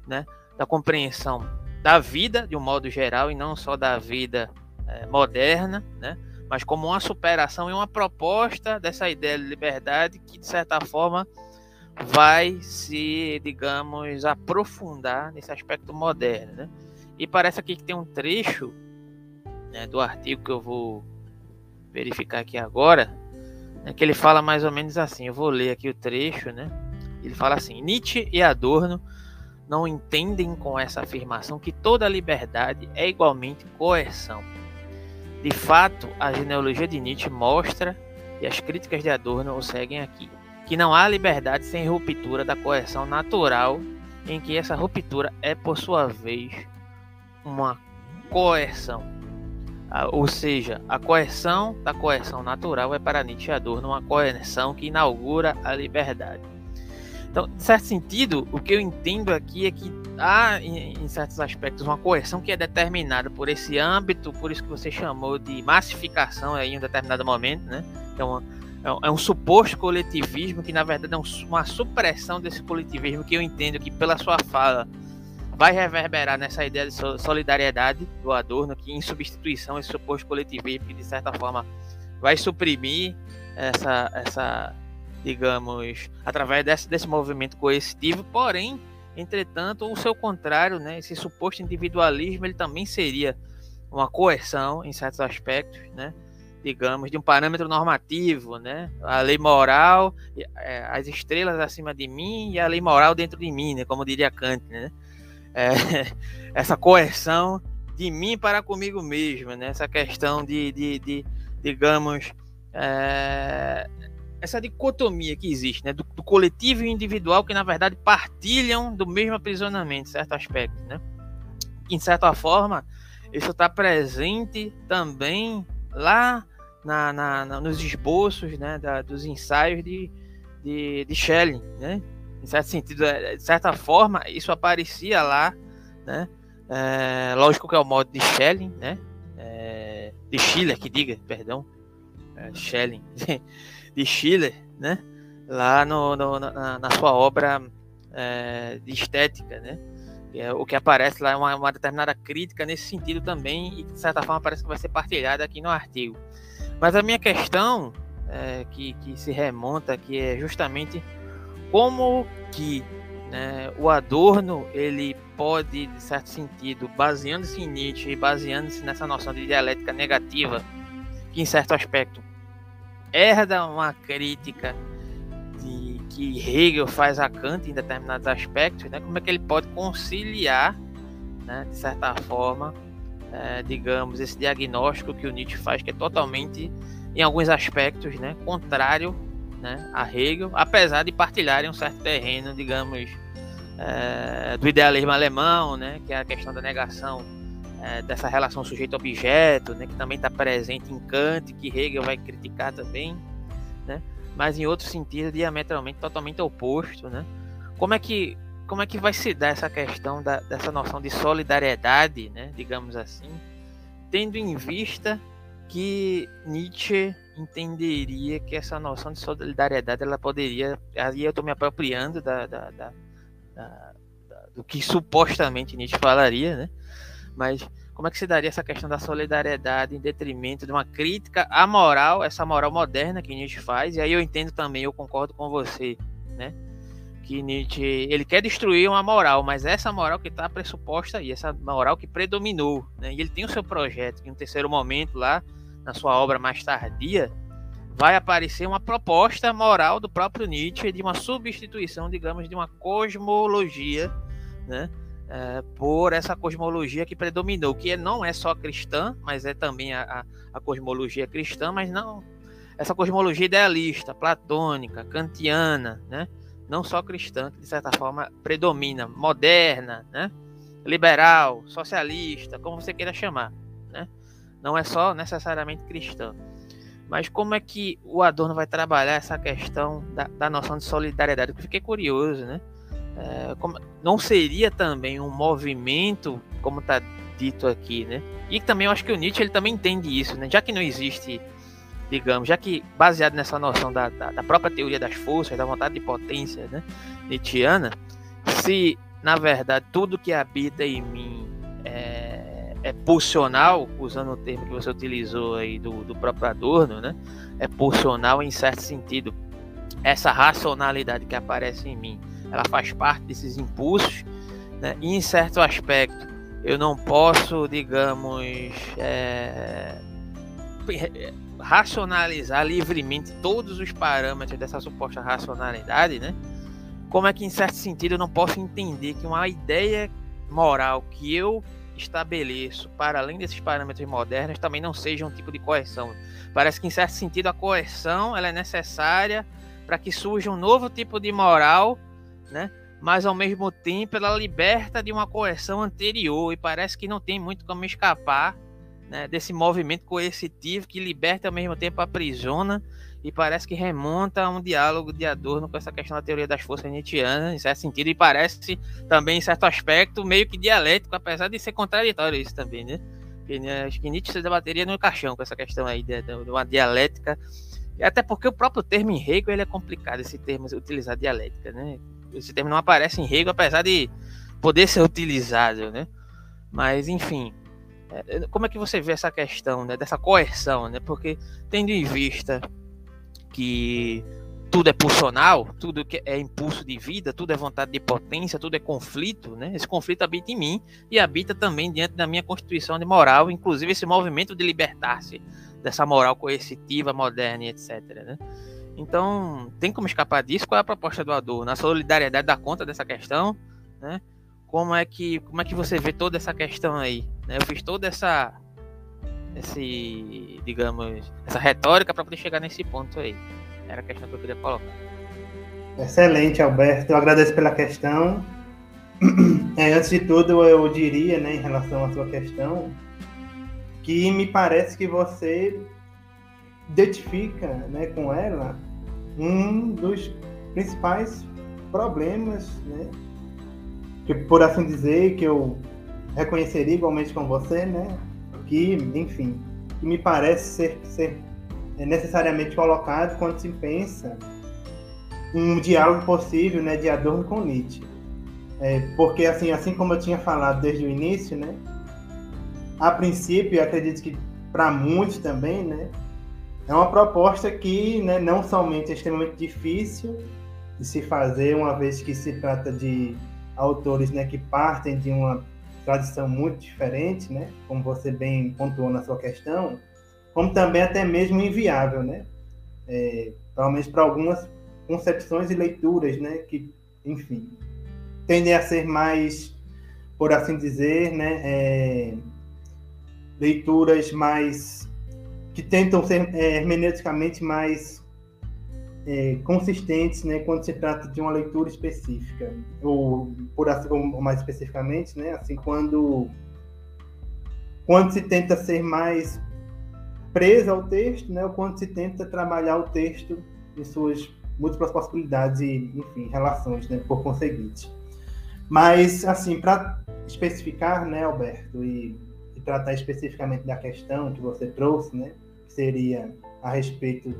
né, da compreensão da vida de um modo geral e não só da vida é, moderna, né, mas como uma superação e uma proposta dessa ideia de liberdade que de certa forma vai se, digamos, aprofundar nesse aspecto moderno, né? E parece aqui que tem um trecho né, do artigo que eu vou verificar aqui agora, né, que ele fala mais ou menos assim. Eu vou ler aqui o trecho, né? Ele fala assim: Nietzsche e Adorno não entendem com essa afirmação que toda liberdade é igualmente coerção. De fato, a genealogia de Nietzsche mostra, e as críticas de Adorno o seguem aqui, que não há liberdade sem ruptura da coerção natural, em que essa ruptura é, por sua vez, uma coerção. Ou seja, a coerção da coerção natural é para Nietzsche Adorno uma coerção que inaugura a liberdade. Então, em certo sentido, o que eu entendo aqui é que há, em, certos aspectos, uma coerção que é determinada por esse âmbito, por isso que você chamou de massificação aí em um determinado momento, né? Que é é um suposto coletivismo que na verdade é uma supressão desse coletivismo que eu entendo que pela sua fala vai reverberar nessa ideia de solidariedade do Adorno, que em substituição esse suposto coletivismo que de certa forma vai suprimir essa, essa digamos, através desse, desse movimento coercitivo, porém, entretanto, o seu contrário, né, esse suposto individualismo, ele também seria uma coerção em certos aspectos, né, digamos, de um parâmetro normativo, né? A lei moral, é, as estrelas acima de mim e a lei moral dentro de mim, né? Como diria Kant, né? É, essa coerção de mim para comigo mesmo, né? Essa questão de, de, de digamos, é, essa dicotomia que existe, né? Do, do, coletivo e individual que na verdade partilham do mesmo aprisionamento, certo aspecto, né? Em certa forma, isso está presente também lá na, na, na, nos esboços né, da, dos ensaios de, de, de Schelling, né? Em certo sentido, é, de certa forma, isso aparecia lá, né? É, lógico que é o modo de Schelling, né? É, de Schiller, que diga, perdão, é, Schelling, de Schiller, né? Lá no, no na, na, sua obra é, de estética, né? É, o que aparece lá é uma, uma, determinada crítica nesse sentido também, e de certa forma parece que vai ser partilhada aqui no artigo. Mas a minha questão, é, que, que se remonta aqui, é justamente como que né, o Adorno ele pode, de certo sentido, baseando-se em Nietzsche e baseando-se nessa noção de dialética negativa, que em certo aspecto herda uma crítica que Hegel faz a Kant em determinados aspectos, né, como é que ele pode conciliar, né, de certa forma, é, digamos, esse diagnóstico que o Nietzsche faz, que é totalmente, em alguns aspectos, né, contrário né, a Hegel, apesar de partilharem um certo terreno, digamos, é, do idealismo alemão, né, que é a questão da negação é, dessa relação sujeito-objeto, né, que também está presente em Kant, que Hegel vai criticar também, mas em outro sentido diametralmente totalmente oposto, né? Como é que como é que vai se dar essa questão da, dessa noção de solidariedade, né, digamos assim, tendo em vista que Nietzsche entenderia que essa noção de solidariedade ela poderia. Aí eu estou me apropriando da, da, da, do que supostamente Nietzsche falaria, né? Mas como é que se daria essa questão da solidariedade em detrimento de uma crítica à moral, essa moral moderna que Nietzsche faz? E aí eu entendo também, eu concordo com você, né? Que Nietzsche ele quer destruir uma moral, mas essa moral que está pressuposta aí, essa moral que predominou, né? E ele tem o seu projeto, em um terceiro momento lá, na sua obra mais tardia, vai aparecer uma proposta moral do próprio Nietzsche de uma substituição, digamos, de uma cosmologia, né, é, por essa cosmologia que predominou, que não é só cristã, mas é também a, a, cosmologia cristã, mas não essa cosmologia idealista, platônica, kantiana, né, não só cristã, que de certa forma predomina, moderna, né, liberal, socialista, como você queira chamar, né não é só necessariamente cristã. Mas como é que o Adorno vai trabalhar essa questão da, da noção de solidariedade? Eu fiquei curioso, né? É, como, não seria também um movimento, como está dito aqui, né? E também eu acho que o Nietzsche ele também entende isso, né? Já que não existe, digamos, já que baseado nessa noção da, da, da própria teoria das forças, da vontade de potência, né? Nietzscheana, se na verdade tudo que habita em mim é, é pulsional, usando o termo que você utilizou aí do, do próprio Adorno, né? É pulsional em certo sentido. Essa racionalidade que aparece em mim, ela faz parte desses impulsos, né? E em certo aspecto, eu não posso, digamos, é, racionalizar livremente todos os parâmetros dessa suposta racionalidade, né? Como é que, em certo sentido, eu não posso entender que uma ideia moral que eu estabeleço para além desses parâmetros modernos também não seja um tipo de coerção. Parece que em certo sentido a coerção ela é necessária para que surja um novo tipo de moral, né? Mas ao mesmo tempo ela liberta de uma coerção anterior e parece que não tem muito como escapar né, desse movimento coercitivo que liberta ao mesmo tempo aprisiona e parece que remonta a um diálogo de Adorno com essa questão da teoria das forças nietzschianas, em certo sentido, e parece também, em certo aspecto, meio que dialético, apesar de ser contraditório isso também, né? Porque, né, acho que Nietzsche se debateria no caixão com essa questão aí de, de, de uma dialética, até porque o próprio termo em Hegel ele é complicado, esse termo utilizar dialética, né? Esse termo não aparece em Hegel, apesar de poder ser utilizado, né? Mas, enfim, é, como é que você vê essa questão né, dessa coerção, né? Porque tendo em vista que tudo é pulsional, tudo que é impulso de vida, tudo é vontade de potência, tudo é conflito, né? Esse conflito habita em mim e habita também diante da minha constituição de moral, inclusive esse movimento de libertar-se dessa moral coercitiva, moderna etc, né? Então, tem como escapar disso? Qual é a proposta do Adorno? Na solidariedade dá conta dessa questão, né? Como é que como é que você vê toda essa questão aí? Né? Eu fiz toda essa esse, digamos, essa retórica para poder chegar nesse ponto aí. Era a questão que eu queria colocar. Excelente, Alberto. Eu agradeço pela questão. É, antes de tudo, eu diria, né, em relação à sua questão, que me parece que você identifica né, com ela um dos principais problemas, né, que por assim dizer, que eu reconheceria igualmente com você, né, que, enfim, que me parece ser, ser necessariamente colocado quando se pensa um diálogo possível, né, de Adorno com Nietzsche. É, porque assim, assim como eu tinha falado desde o início, né, a princípio, acredito que para muitos também, né, é uma proposta que né, não somente é extremamente difícil de se fazer, uma vez que se trata de autores né, que partem de uma tradição muito diferente, né, como você bem pontuou na sua questão, como também até mesmo inviável, né, é, pelo menos para algumas concepções e leituras, né, que, enfim, tendem a ser mais, por assim dizer, né, é, leituras mais que tentam ser é, hermeneuticamente mais é, consistentes, né, quando se trata de uma leitura específica, ou por ou mais especificamente, né, assim quando quando se tenta ser mais preso ao texto, né, ou quando se tenta trabalhar o texto em suas múltiplas possibilidades e, enfim, relações, né, por conseguinte. Mas, assim, para especificar, né, Alberto, e e tratar especificamente da questão que você trouxe, né, seria a respeito,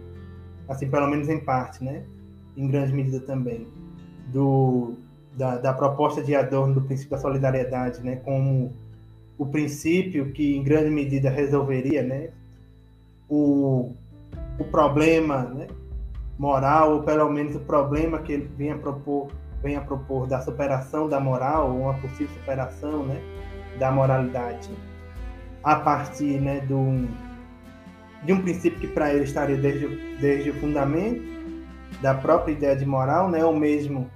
assim, pelo menos em parte, né, em grande medida também, do, da, da proposta de Adorno do princípio da solidariedade, né, como o princípio que em grande medida resolveria, né, o, o problema, né, moral, ou pelo menos o problema que ele vinha propor, venha propor da superação da moral, ou uma possível superação, né, da moralidade a partir né, do, de um princípio que para ele estaria desde, desde o fundamento da própria ideia de moral, né, ou mesmo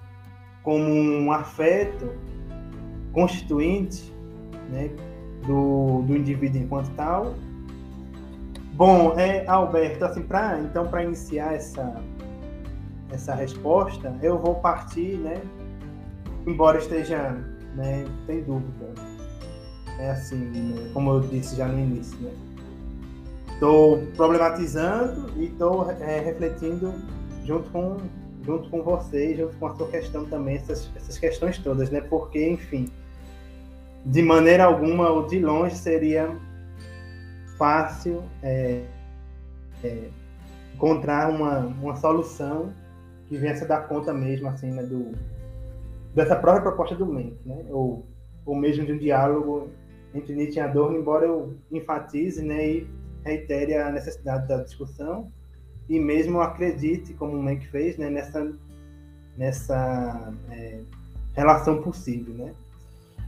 como um afeto constituinte né, do, do indivíduo enquanto tal. Bom, é, Alberto, assim, pra, então para iniciar essa, essa resposta, eu vou partir, né, embora esteja, né, sem dúvida, é assim, né? como eu disse já no início, né? Estou problematizando e estou é, refletindo junto com junto com você, junto com a sua questão também, essas, essas questões todas, né? Porque, enfim, de maneira alguma ou de longe seria fácil é, é, encontrar uma, uma solução que viesse a dar conta mesmo, assim, né, do, dessa própria proposta do Menck, né? Ou, ou mesmo de um diálogo entre Nietzsche e Adorno, embora eu enfatize né, e reitere a necessidade da discussão e mesmo acredite, como o Menck fez, né, nessa, nessa é, relação possível. Né?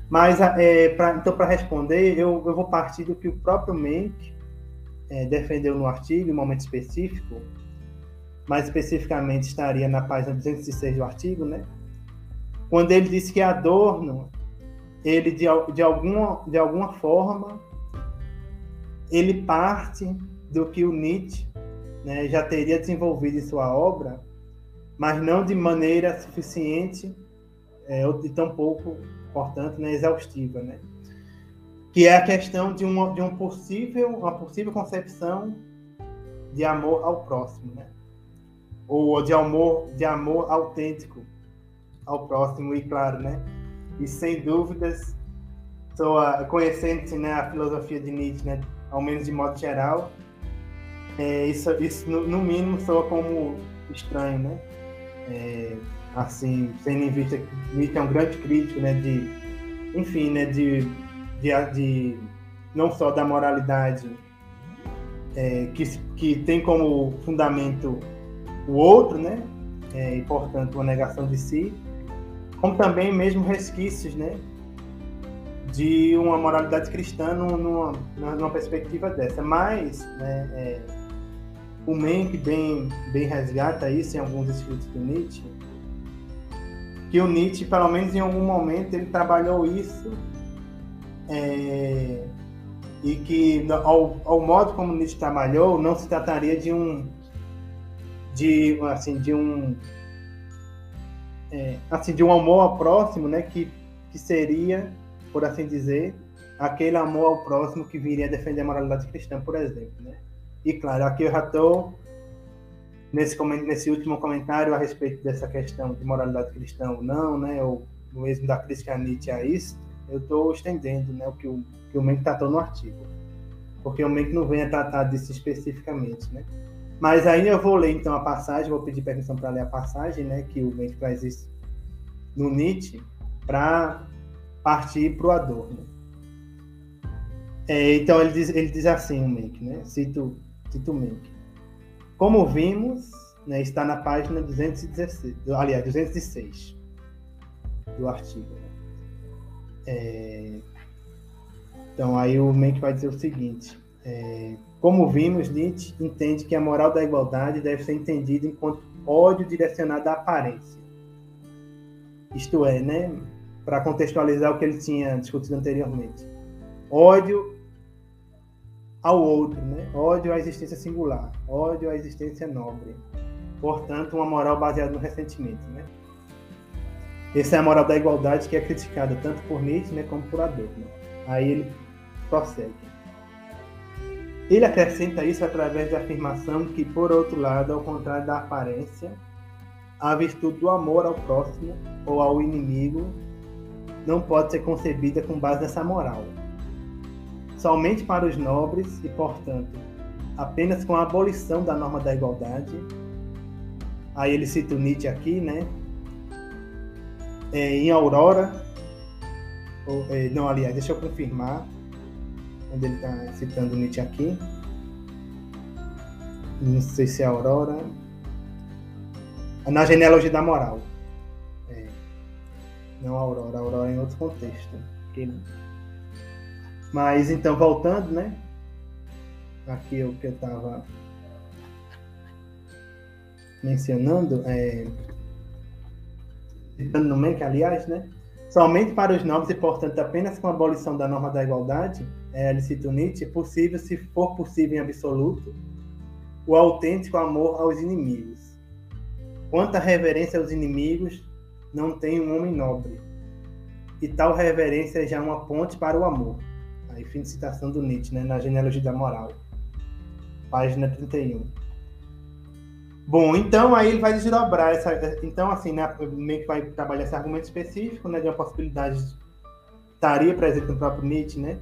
Mas, é, pra, então, para responder, eu, eu vou partir do que o próprio Menck é, defendeu no artigo, em um momento específico, mais especificamente estaria na página 206 do artigo, né? quando ele disse que Adorno ele de, de, alguma, de alguma forma ele parte do que o Nietzsche né, já teria desenvolvido em sua obra, mas não de maneira suficiente é, e tão pouco, portanto, né, exaustiva, né? que é a questão de uma, de um possível, uma possível concepção de amor ao próximo, né? ou de amor, de amor autêntico ao próximo e claro, né? e sem dúvidas, sou conhecendo né, a filosofia de Nietzsche, né, ao menos de modo geral, é, isso, isso no, no, mínimo soa como estranho, né? É, assim, tendo em vista que Nietzsche é um grande crítico, né, de, enfim, né, de, de, de não só da moralidade é, que, que tem como fundamento o outro, né, é, e portanto uma negação de si, como também mesmo resquícios, né, de uma moralidade cristã numa, numa perspectiva dessa. Mas né, é, o Menck bem, bem resgata isso em alguns escritos do Nietzsche, que o Nietzsche, pelo menos em algum momento, ele trabalhou isso é, e que ao, ao modo como Nietzsche trabalhou, não se trataria de um de assim de um é, assim, de um amor ao próximo, né, que, que seria, por assim dizer, aquele amor ao próximo que viria defender a moralidade cristã, por exemplo. Né? E claro, aqui eu já estou nesse, nesse último comentário a respeito dessa questão de moralidade cristã ou não, né? ou mesmo da crítica a Nietzsche a isso, eu estou estendendo né, o que o, que o Menck tratou no artigo. Porque o Menck não vem a tratar disso especificamente. Né? Mas aí eu vou ler então a passagem, vou pedir permissão para ler a passagem, né, que o Menck traz isso no Nietzsche, para partir para o Adorno. É, então ele diz, ele diz assim, o Menck, né? Cito, cito o Menck. Como vimos, né, está na página 216, aliás, 206 do artigo. Né? É, então aí o Menck vai dizer o seguinte: é, como vimos, Nietzsche entende que a moral da igualdade deve ser entendida enquanto ódio direcionado à aparência. Isto é, né, para contextualizar o que ele tinha discutido anteriormente. Ódio ao outro, né? Ódio à existência singular, ódio à existência nobre. Portanto, uma moral baseada no ressentimento, né? Essa é a moral da igualdade que é criticada tanto por Nietzsche, né, como por Adorno. Aí ele prossegue. Ele acrescenta isso através da afirmação que, por outro lado, ao contrário da aparência, a virtude do amor ao próximo ou ao inimigo não pode ser concebida com base nessa moral somente para os nobres e, portanto, apenas com a abolição da norma da igualdade. Aí ele cita o Nietzsche aqui, né? É, em Aurora, ou, é, não, aliás, deixa eu confirmar, onde ele está citando Nietzsche aqui. Não sei se é Aurora. Na genealogia da moral. É, não Aurora, Aurora é em outro contexto. Mas então, voltando, né? Aqui o que eu estava mencionando, é, no MEC, aliás, né? Somente para os nobres e, portanto, apenas com a abolição da norma da igualdade, é, ele cita Nietzsche, é possível, se for possível em absoluto, o autêntico amor aos inimigos. Quanta reverência aos inimigos não tem um homem nobre. E tal reverência é já uma ponte para o amor. Aí, fim de citação do Nietzsche, né, na Genealogia da Moral, página 31. Bom, então aí ele vai desdobrar essa. Então, assim, né, meio que vai trabalhar esse argumento específico, né, de uma possibilidade estaria presente no próprio Nietzsche, né,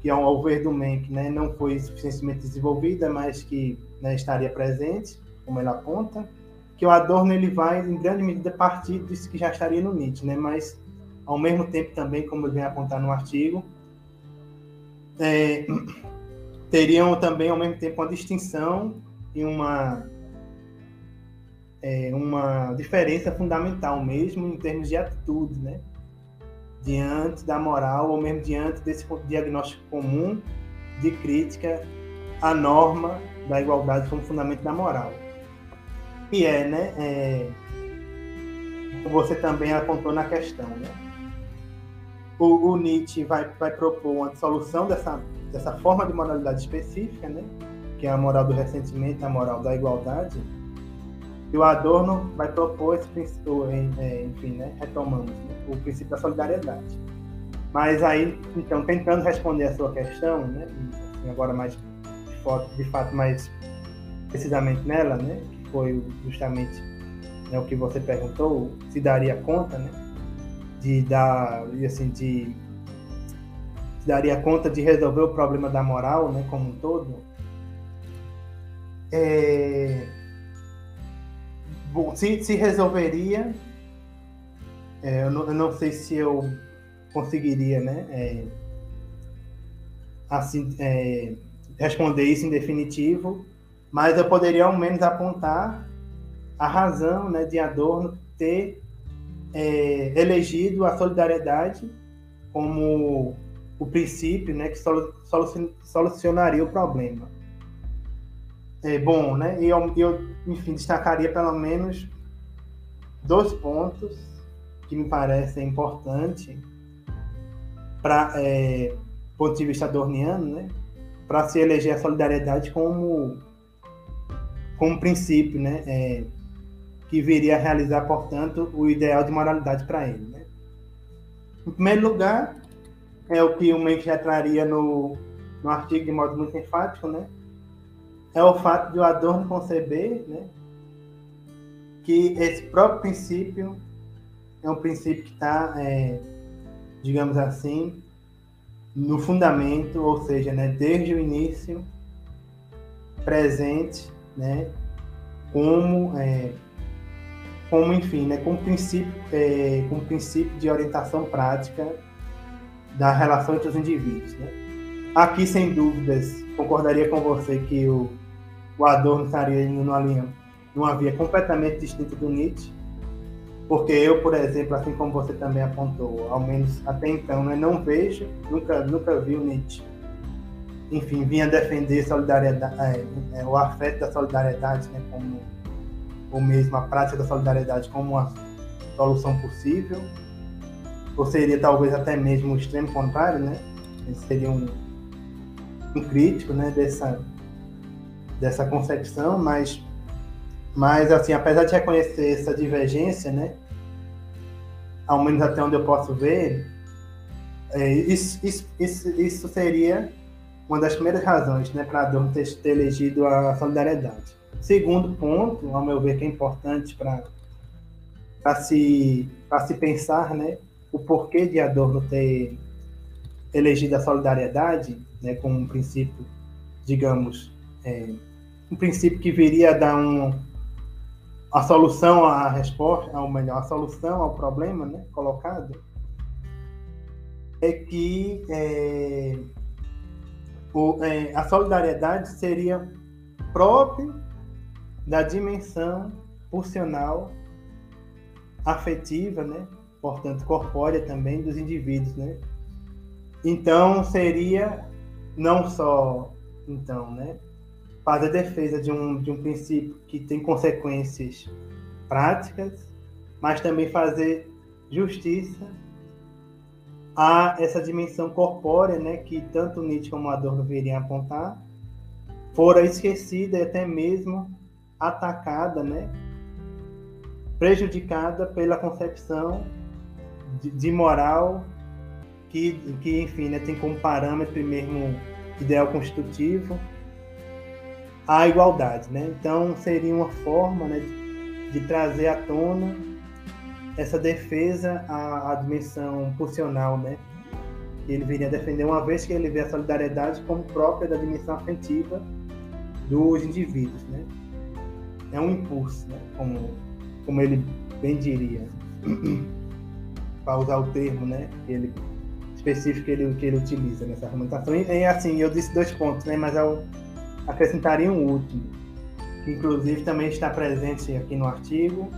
que ao ver do Menck, né, não foi suficientemente desenvolvida, mas que né, estaria presente, como ele aponta, que o Adorno ele vai em grande medida partir disso que já estaria no Nietzsche, né, mas ao mesmo tempo também, como ele vem apontar no artigo, é, teriam também ao mesmo tempo uma distinção e uma é, uma diferença fundamental mesmo em termos de atitude, né? Diante da moral ou mesmo diante desse diagnóstico comum de crítica à norma da igualdade como fundamento da moral. E é, né? É, você também apontou na questão, né? o, o Nietzsche vai, vai propor uma solução dessa, dessa forma de moralidade específica, né? que é a moral do ressentimento, a moral da igualdade, e o Adorno vai propor esse princípio, é, enfim, né? retomamos né? o princípio da solidariedade. Mas aí, então, tentando responder a sua questão, né? Assim, agora mais de fato mais precisamente nela, né? Foi justamente né, o que você perguntou, se daria conta, né? de dar, assim, de daria conta de resolver o problema da moral, né, como um todo. É... Bom, se, se resolveria, é, eu, não, eu, não, sei se eu conseguiria, né, é, assim, é, responder isso em definitivo, mas eu poderia ao menos apontar a razão, né, de Adorno ter é, elegido a solidariedade como o princípio né, que solucionaria o problema. É bom, né? Eu, eu, enfim, destacaria pelo menos dois pontos que me parecem importantes para é, ponto de vista adorniano, né? Para se eleger a solidariedade como como princípio, né? É, que viria a realizar, portanto, o ideal de moralidade para ele. Né? Em primeiro lugar, é o que o Menck já traria no, no artigo de modo muito enfático, né? É o fato de o Adorno conceber, né? Que esse próprio princípio é um princípio que está, é, digamos assim, no fundamento, ou seja, né, desde o início, presente, né, como, é, como enfim, né, como princípio, é, como princípio de orientação prática da relação entre os indivíduos. Né? Aqui, sem dúvidas, concordaria com você que o, o Adorno estaria em uma linha, numa via completamente distinta do Nietzsche, porque eu, por exemplo, assim como você também apontou, ao menos até então, né, não vejo, nunca, nunca vi o Nietzsche, enfim, vinha defender solidariedade, é, é, o afeto da solidariedade, né, como, ou mesmo a prática da solidariedade como uma solução possível, ou seria talvez até mesmo o extremo contrário, né? Ele seria um, um crítico, né, dessa dessa concepção, mas mas assim, apesar de reconhecer essa divergência, né, ao menos até onde eu posso ver, é, isso, isso, isso, isso seria uma das primeiras razões, né, para Adorno ter, ter elegido a solidariedade. Segundo ponto, ao meu ver, que é importante para se se pensar, né, o porquê de Adorno ter elegido a solidariedade, né, como um princípio, digamos, é, um princípio que viria a dar um, a solução à resposta, ou melhor, a solução ao problema né, colocado, é que é, o, é, a solidariedade seria própria da dimensão pulsional afetiva, né, portanto corpórea também dos indivíduos, né? Então seria não só então, né, fazer defesa de um de um princípio que tem consequências práticas, mas também fazer justiça a essa dimensão corpórea, né, que tanto Nietzsche como Adorno viriam apontar, fora esquecida e até mesmo atacada, né, prejudicada pela concepção de, de moral que, que enfim, né, tem como parâmetro mesmo ideal constitutivo a igualdade, né? Então seria uma forma, né, de trazer à tona essa defesa à, à dimensão pulsional, né? Ele viria defender uma vez que ele vê a solidariedade como própria da dimensão afetiva dos indivíduos, né? É um impulso, né? Como, como ele bem diria para usar o termo, né, que ele específico que ele, que ele utiliza nessa argumentação. E, e assim, eu disse dois pontos, né, mas eu acrescentaria um último, que inclusive também está presente aqui no artigo,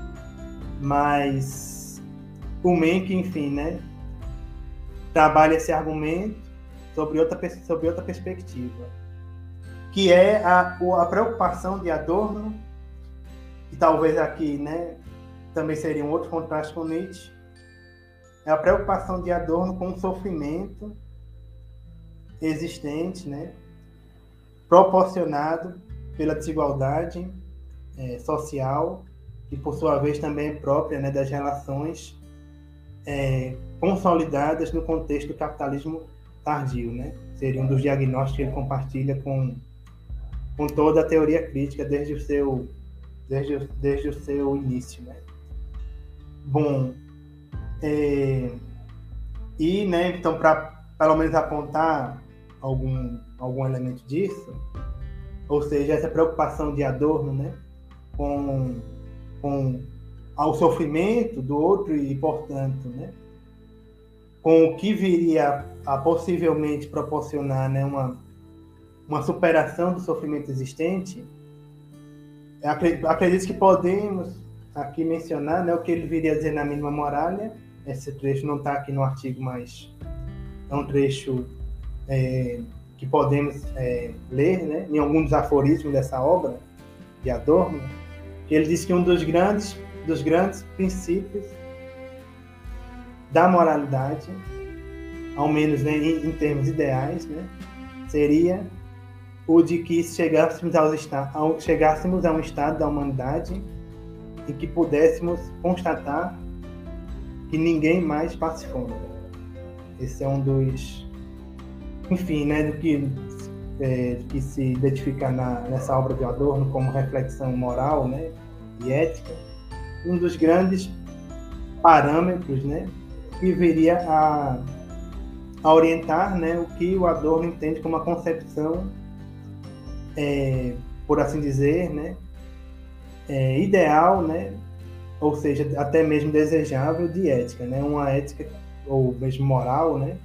mas o Menck, enfim, né, trabalha esse argumento sobre outra, sobre outra perspectiva, que é a, a preocupação de Adorno, que talvez aqui, né, também seria um outro contraste com Nietzsche, é a preocupação de Adorno com o sofrimento existente, né, proporcionado pela desigualdade é, social e, por sua vez, também é própria né, das relações é, consolidadas no contexto do capitalismo tardio, né? Seria um dos diagnósticos que ele compartilha com, com toda a teoria crítica desde o seu desde, desde o seu início, né? Bom, é, e, né, então, para pelo menos apontar algum, algum elemento disso, ou seja, essa preocupação de Adorno, né, com, com ao sofrimento do outro e, portanto, né, com o que viria a possivelmente proporcionar né, uma, uma superação do sofrimento existente, acredito, que podemos aqui mencionar né, o que ele viria a dizer na mínima muralha, esse trecho não está aqui no artigo, mas é um trecho é, que podemos é, ler né, em algum dos aforismos dessa obra de Adorno, ele diz que um dos grandes, dos grandes princípios da moralidade, ao menos né, em, em, termos ideais, né, seria o de que chegássemos, ao, chegássemos a um estado da humanidade em que pudéssemos constatar que ninguém mais passe fome. Esse é um dos, enfim, né, do que, é, que se identifica na, nessa obra de Adorno como reflexão moral, né, e ética. Um dos grandes parâmetros, né, que viria a, a orientar, né, o que o Adorno entende como uma concepção, é, por assim dizer, né, é, ideal, né, ou seja, até mesmo desejável de ética, né? Uma ética ou mesmo moral, né?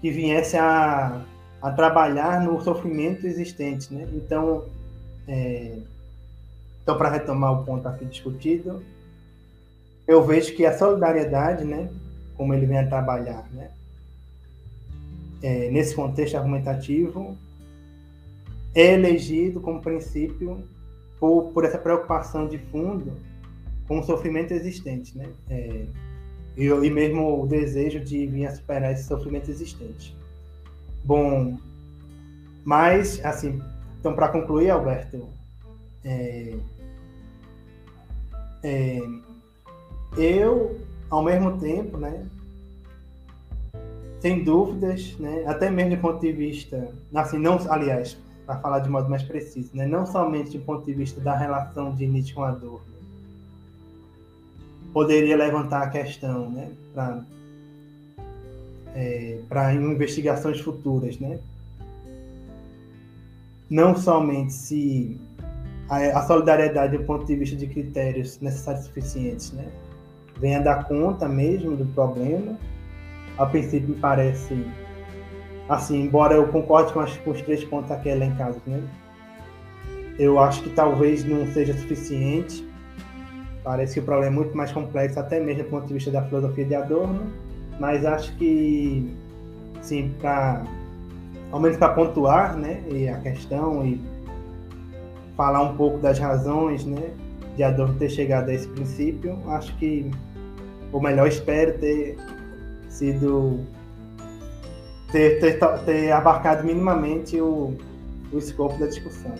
Que viesse a, a trabalhar no sofrimento existente, né? Então, é, então para retomar o ponto aqui discutido, eu vejo que a solidariedade, né? Como ele vem a trabalhar, né? É, nesse contexto argumentativo, é elegido como princípio por, por essa preocupação de fundo com o sofrimento existente, né? É, e, e mesmo o desejo de vir a superar esse sofrimento existente. Bom, mas, assim, então, para concluir, Alberto, é, é, eu, ao mesmo tempo, né, sem dúvidas, né, até mesmo do ponto de vista, assim, não, aliás, para falar de modo mais preciso, né, não somente do ponto de vista da relação de Nietzsche com a dor, poderia levantar a questão né, para é, investigações futuras. Né? Não somente se a, a, solidariedade do ponto de vista de critérios necessários e suficientes né, venha dar conta mesmo do problema, a princípio me parece assim, embora eu concorde com, as, com os três pontos aqui elencados, né? Eu acho que talvez não seja suficiente Parece que o problema é muito mais complexo, até mesmo do ponto de vista da filosofia de Adorno, mas acho que, sim, para ao menos para pontuar, né, e a questão e falar um pouco das razões, né, de Adorno ter chegado a esse princípio, acho que, ou melhor, espero ter sido ter, ter, ter abarcado minimamente o, o escopo da discussão.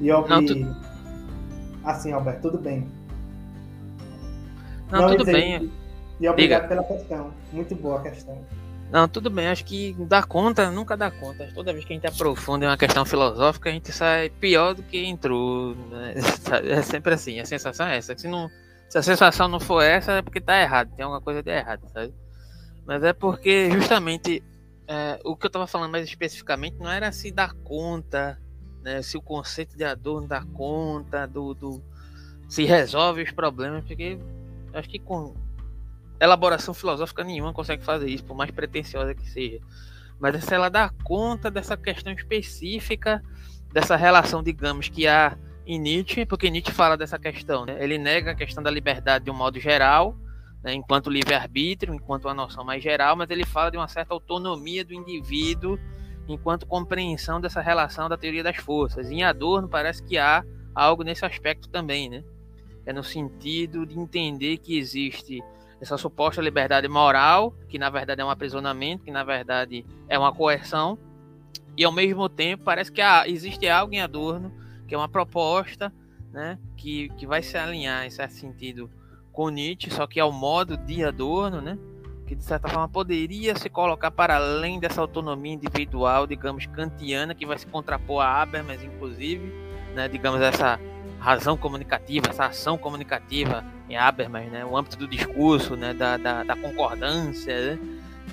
E eu Não, tu Assim, Alberto, tudo bem. Não, Não tudo bem. E obrigado Diga. pela questão. Muito boa a questão. Não, tudo bem. Acho que dá conta, nunca dá conta. Toda vez que a gente aprofunda em uma questão filosófica, a gente sai pior do que entrou. Né? É sempre assim. A sensação é essa. Se, não, se a sensação não for essa, é porque tá errado. Tem alguma coisa de errado, sabe? Mas é porque justamente é, o que eu estava falando mais especificamente não era se dar conta né, se o conceito de Adorno dá conta do, do se resolve os problemas, porque acho que com elaboração filosófica nenhuma consegue fazer isso, por mais pretensiosa que seja. Mas se ela dá conta dessa questão específica, dessa relação, digamos, que há em Nietzsche, porque Nietzsche fala dessa questão. Né? Ele nega a questão da liberdade de um modo geral, né, enquanto livre-arbítrio, enquanto uma noção mais geral, mas ele fala de uma certa autonomia do indivíduo enquanto compreensão dessa relação da teoria das forças. Em Adorno parece que há algo nesse aspecto também, né? É no sentido de entender que existe essa suposta liberdade moral, que na verdade é um aprisionamento, que na verdade é uma coerção, e ao mesmo tempo parece que há, existe algo em Adorno que é uma proposta, né, que, que vai se alinhar em certo sentido com Nietzsche, só que ao modo de Adorno, né, que de certa forma poderia se colocar para além dessa autonomia individual, digamos, kantiana, que vai se contrapor a Habermas, inclusive, né, digamos, essa razão comunicativa, essa ação comunicativa em Habermas, né, o âmbito do discurso, né, da, da, da concordância, né,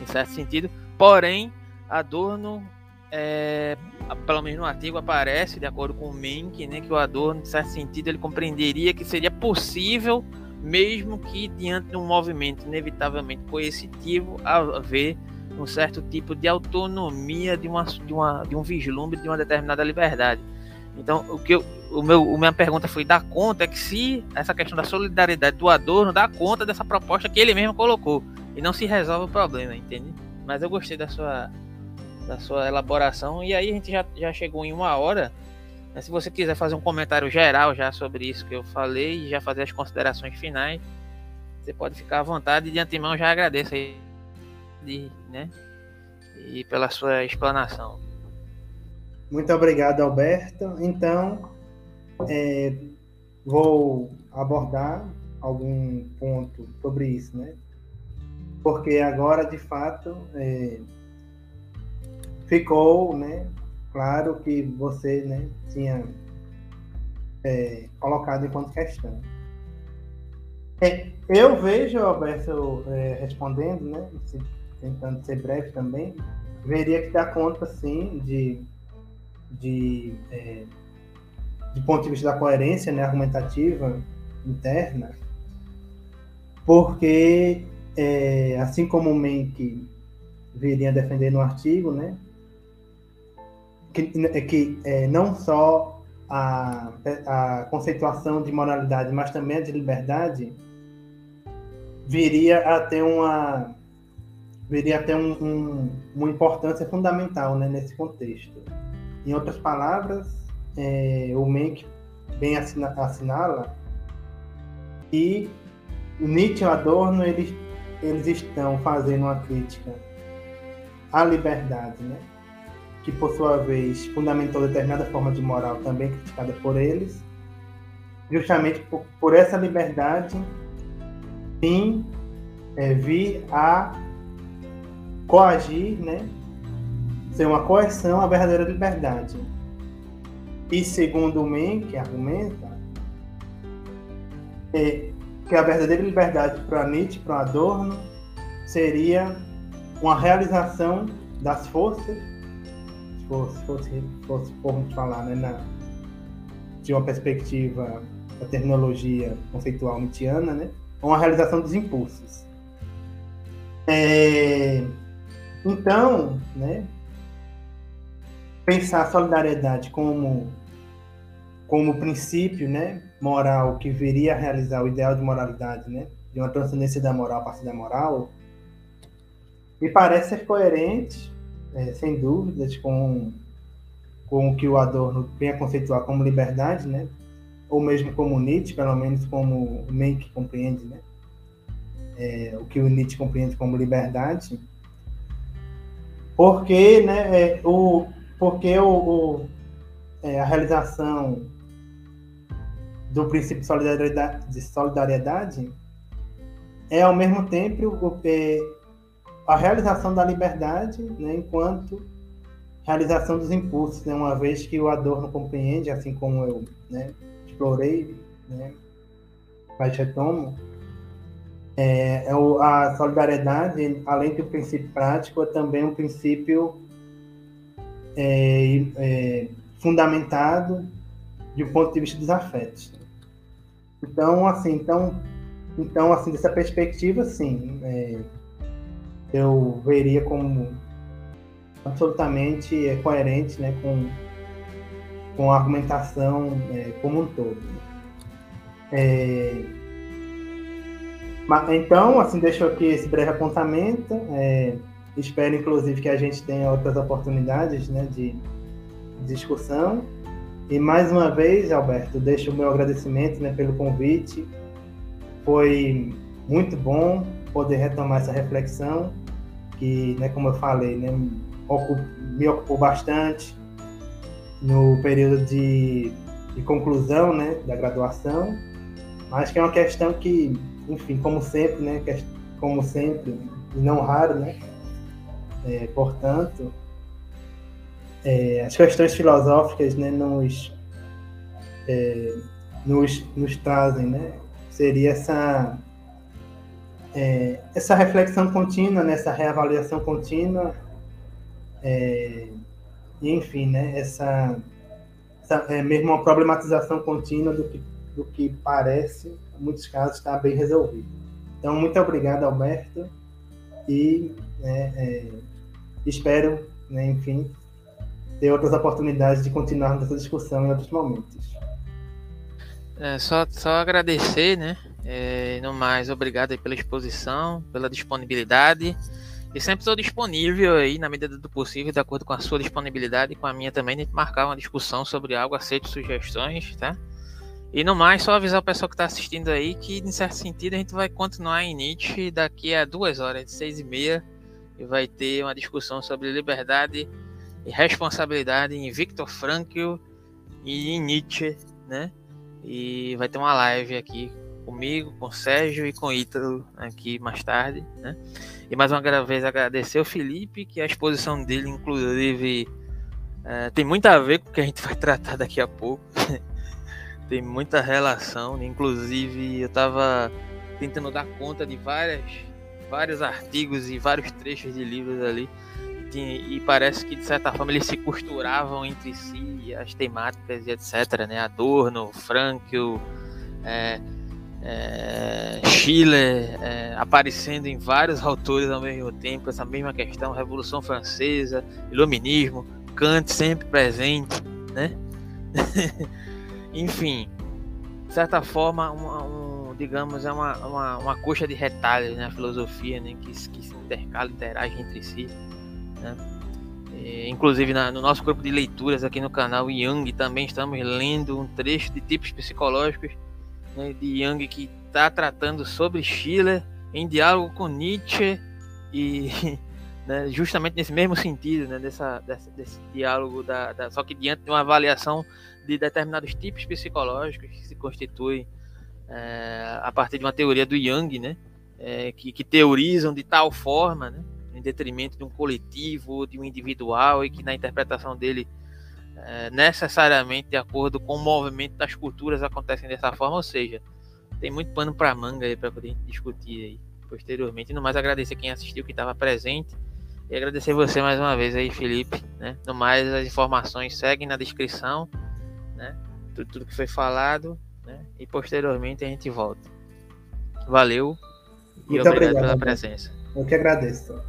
em certo sentido. Porém, Adorno, é, pelo menos no artigo aparece, de acordo com o Menck, né, que o Adorno, em certo sentido, ele compreenderia que seria possível mesmo que diante de um movimento inevitavelmente coercitivo, haver um certo tipo de autonomia de, uma, de, uma, de um vislumbre de uma determinada liberdade. Então, o que eu, o meu, a minha pergunta foi dar conta é que se essa questão da solidariedade do Adorno dá conta dessa proposta que ele mesmo colocou e não se resolve o problema, entende? Mas eu gostei da sua da sua elaboração e aí a gente já, já chegou em uma hora mas se você quiser fazer um comentário geral já sobre isso que eu falei e já fazer as considerações finais, você pode ficar à vontade. De antemão, já agradeço aí, de, né? E pela sua explanação. Muito obrigado, Alberto. Então, é, vou abordar algum ponto sobre isso, né? porque agora, de fato, é, ficou, né, claro que você, né, tinha é, colocado enquanto questão. É, eu vejo, Alberto, é, respondendo, né, tentando ser breve também, veria que dá conta, sim, de, de, é, de ponto de vista da coerência né, argumentativa interna, porque, é, assim como o Menck viria defender no artigo, né, que, é que é, não só a, a conceituação de moralidade, mas também a de liberdade, viria a ter uma viria a ter um, um, uma importância fundamental né, nesse contexto. Em outras palavras, é, o Menck bem assina, assinala que Nietzsche e Adorno eles, eles estão fazendo uma crítica à liberdade, né? que por sua vez fundamentou determinada forma de moral também criticada por eles, justamente por, por essa liberdade, sim, é, vir a coagir, né? Ser uma coerção à verdadeira liberdade. E segundo o Men, que argumenta, é, que a verdadeira liberdade para Nietzsche, para Adorno, seria uma realização das forças, se fosse, fosse, fosse formos falar né, na, de uma perspectiva da terminologia conceitual nietzschiana, né, uma realização dos impulsos. É, então, né, pensar a solidariedade como como princípio, né, moral que viria a realizar o ideal de moralidade, né, de uma transcendência da moral a partir da moral, me parece ser coerente, é, sem dúvidas, com com o que o Adorno vem a conceituar como liberdade, né, ou mesmo como Nietzsche, pelo menos como Menck compreende, né, é, o que o Nietzsche compreende como liberdade, porque, né, é, o, porque o, o é, a realização do princípio de solidariedade, de solidariedade é, ao mesmo tempo, o, é, a realização da liberdade né, enquanto realização dos impulsos, né, uma vez que o Adorno compreende, assim como eu né, explorei, né, mas retomo, é, é a solidariedade, além do princípio prático, é também um princípio é, é, fundamentado de um ponto de vista dos afetos. Então, assim, então, então, assim, dessa perspectiva, sim, é, eu veria como absolutamente é, coerente, né, com, com a argumentação é, como um todo. É, então, assim, deixo aqui esse breve apontamento. É, espero, inclusive, que a gente tenha outras oportunidades né, de discussão. E mais uma vez, Alberto, deixo o meu agradecimento né, pelo convite. Foi muito bom poder retomar essa reflexão, que, né, como eu falei, né, me ocupou bastante no período de, de conclusão né, da graduação. Acho que é uma questão que enfim, como sempre, né? Como sempre, e não raro, né? É, portanto, é, as questões filosóficas né, nos, é, nos, nos trazem, né? Seria essa, é, essa reflexão contínua, né, essa reavaliação contínua, é, enfim, né, essa, essa é mesmo uma problematização contínua do que, do que parece em muitos casos, está bem resolvido. Então, muito obrigado, Alberto, e né, é, espero, né, enfim, ter outras oportunidades de continuarmos essa discussão em outros momentos. É, só, só agradecer, né? É, no mais, obrigado pela exposição, pela disponibilidade. E sempre estou disponível aí, na medida do possível, de acordo com a sua disponibilidade e com a minha também, de marcar uma discussão sobre algo, aceito sugestões, tá? E no mais, só avisar o pessoal que está assistindo aí que, em certo sentido, a gente vai continuar em Nietzsche daqui a duas horas, de seis e meia, e vai ter uma discussão sobre liberdade e responsabilidade em Viktor Frankl e em Nietzsche, né? E vai ter uma live aqui comigo, com o Sérgio e com o Ítalo aqui mais tarde, né? E mais uma vez agradecer ao Felipe, que a exposição dele, inclusive, é, tem muito a ver com o que a gente vai tratar daqui a pouco. tem muita relação, inclusive eu estava tentando dar conta de várias, vários artigos e vários trechos de livros ali. E parece que de certa forma eles se costuravam entre si as temáticas e etc né? Adorno Frankl é, é, Schiller é, aparecendo em vários autores ao mesmo tempo essa mesma questão Revolução Francesa Iluminismo Kant sempre presente né? Enfim de certa forma um, um, digamos é uma, uma, uma coxa de retalhos né? A filosofia né? Que, que se intercala interage entre si né? É, inclusive na, no nosso grupo de leituras aqui no canal Young também estamos lendo um trecho de tipos psicológicos né, de Young que está tratando sobre Schiller em diálogo com Nietzsche e né, justamente nesse mesmo sentido, né, dessa, dessa, desse diálogo, da, da, só que diante de uma avaliação de determinados tipos psicológicos que se constituem é, a partir de uma teoria do Young, né, é, que, que teorizam de tal forma, né, em detrimento de um coletivo de um individual e que na interpretação dele é, necessariamente de acordo com o movimento das culturas acontecem dessa forma, ou seja, tem muito pano para manga aí para poder discutir aí posteriormente. E no mais agradecer quem assistiu, que estava presente e agradecer você mais uma vez aí, Felipe, né? No mais as informações seguem na descrição, né? Tudo, tudo que foi falado, né? E posteriormente a gente volta. Valeu e muito obrigado pela presença. Eu que agradeço.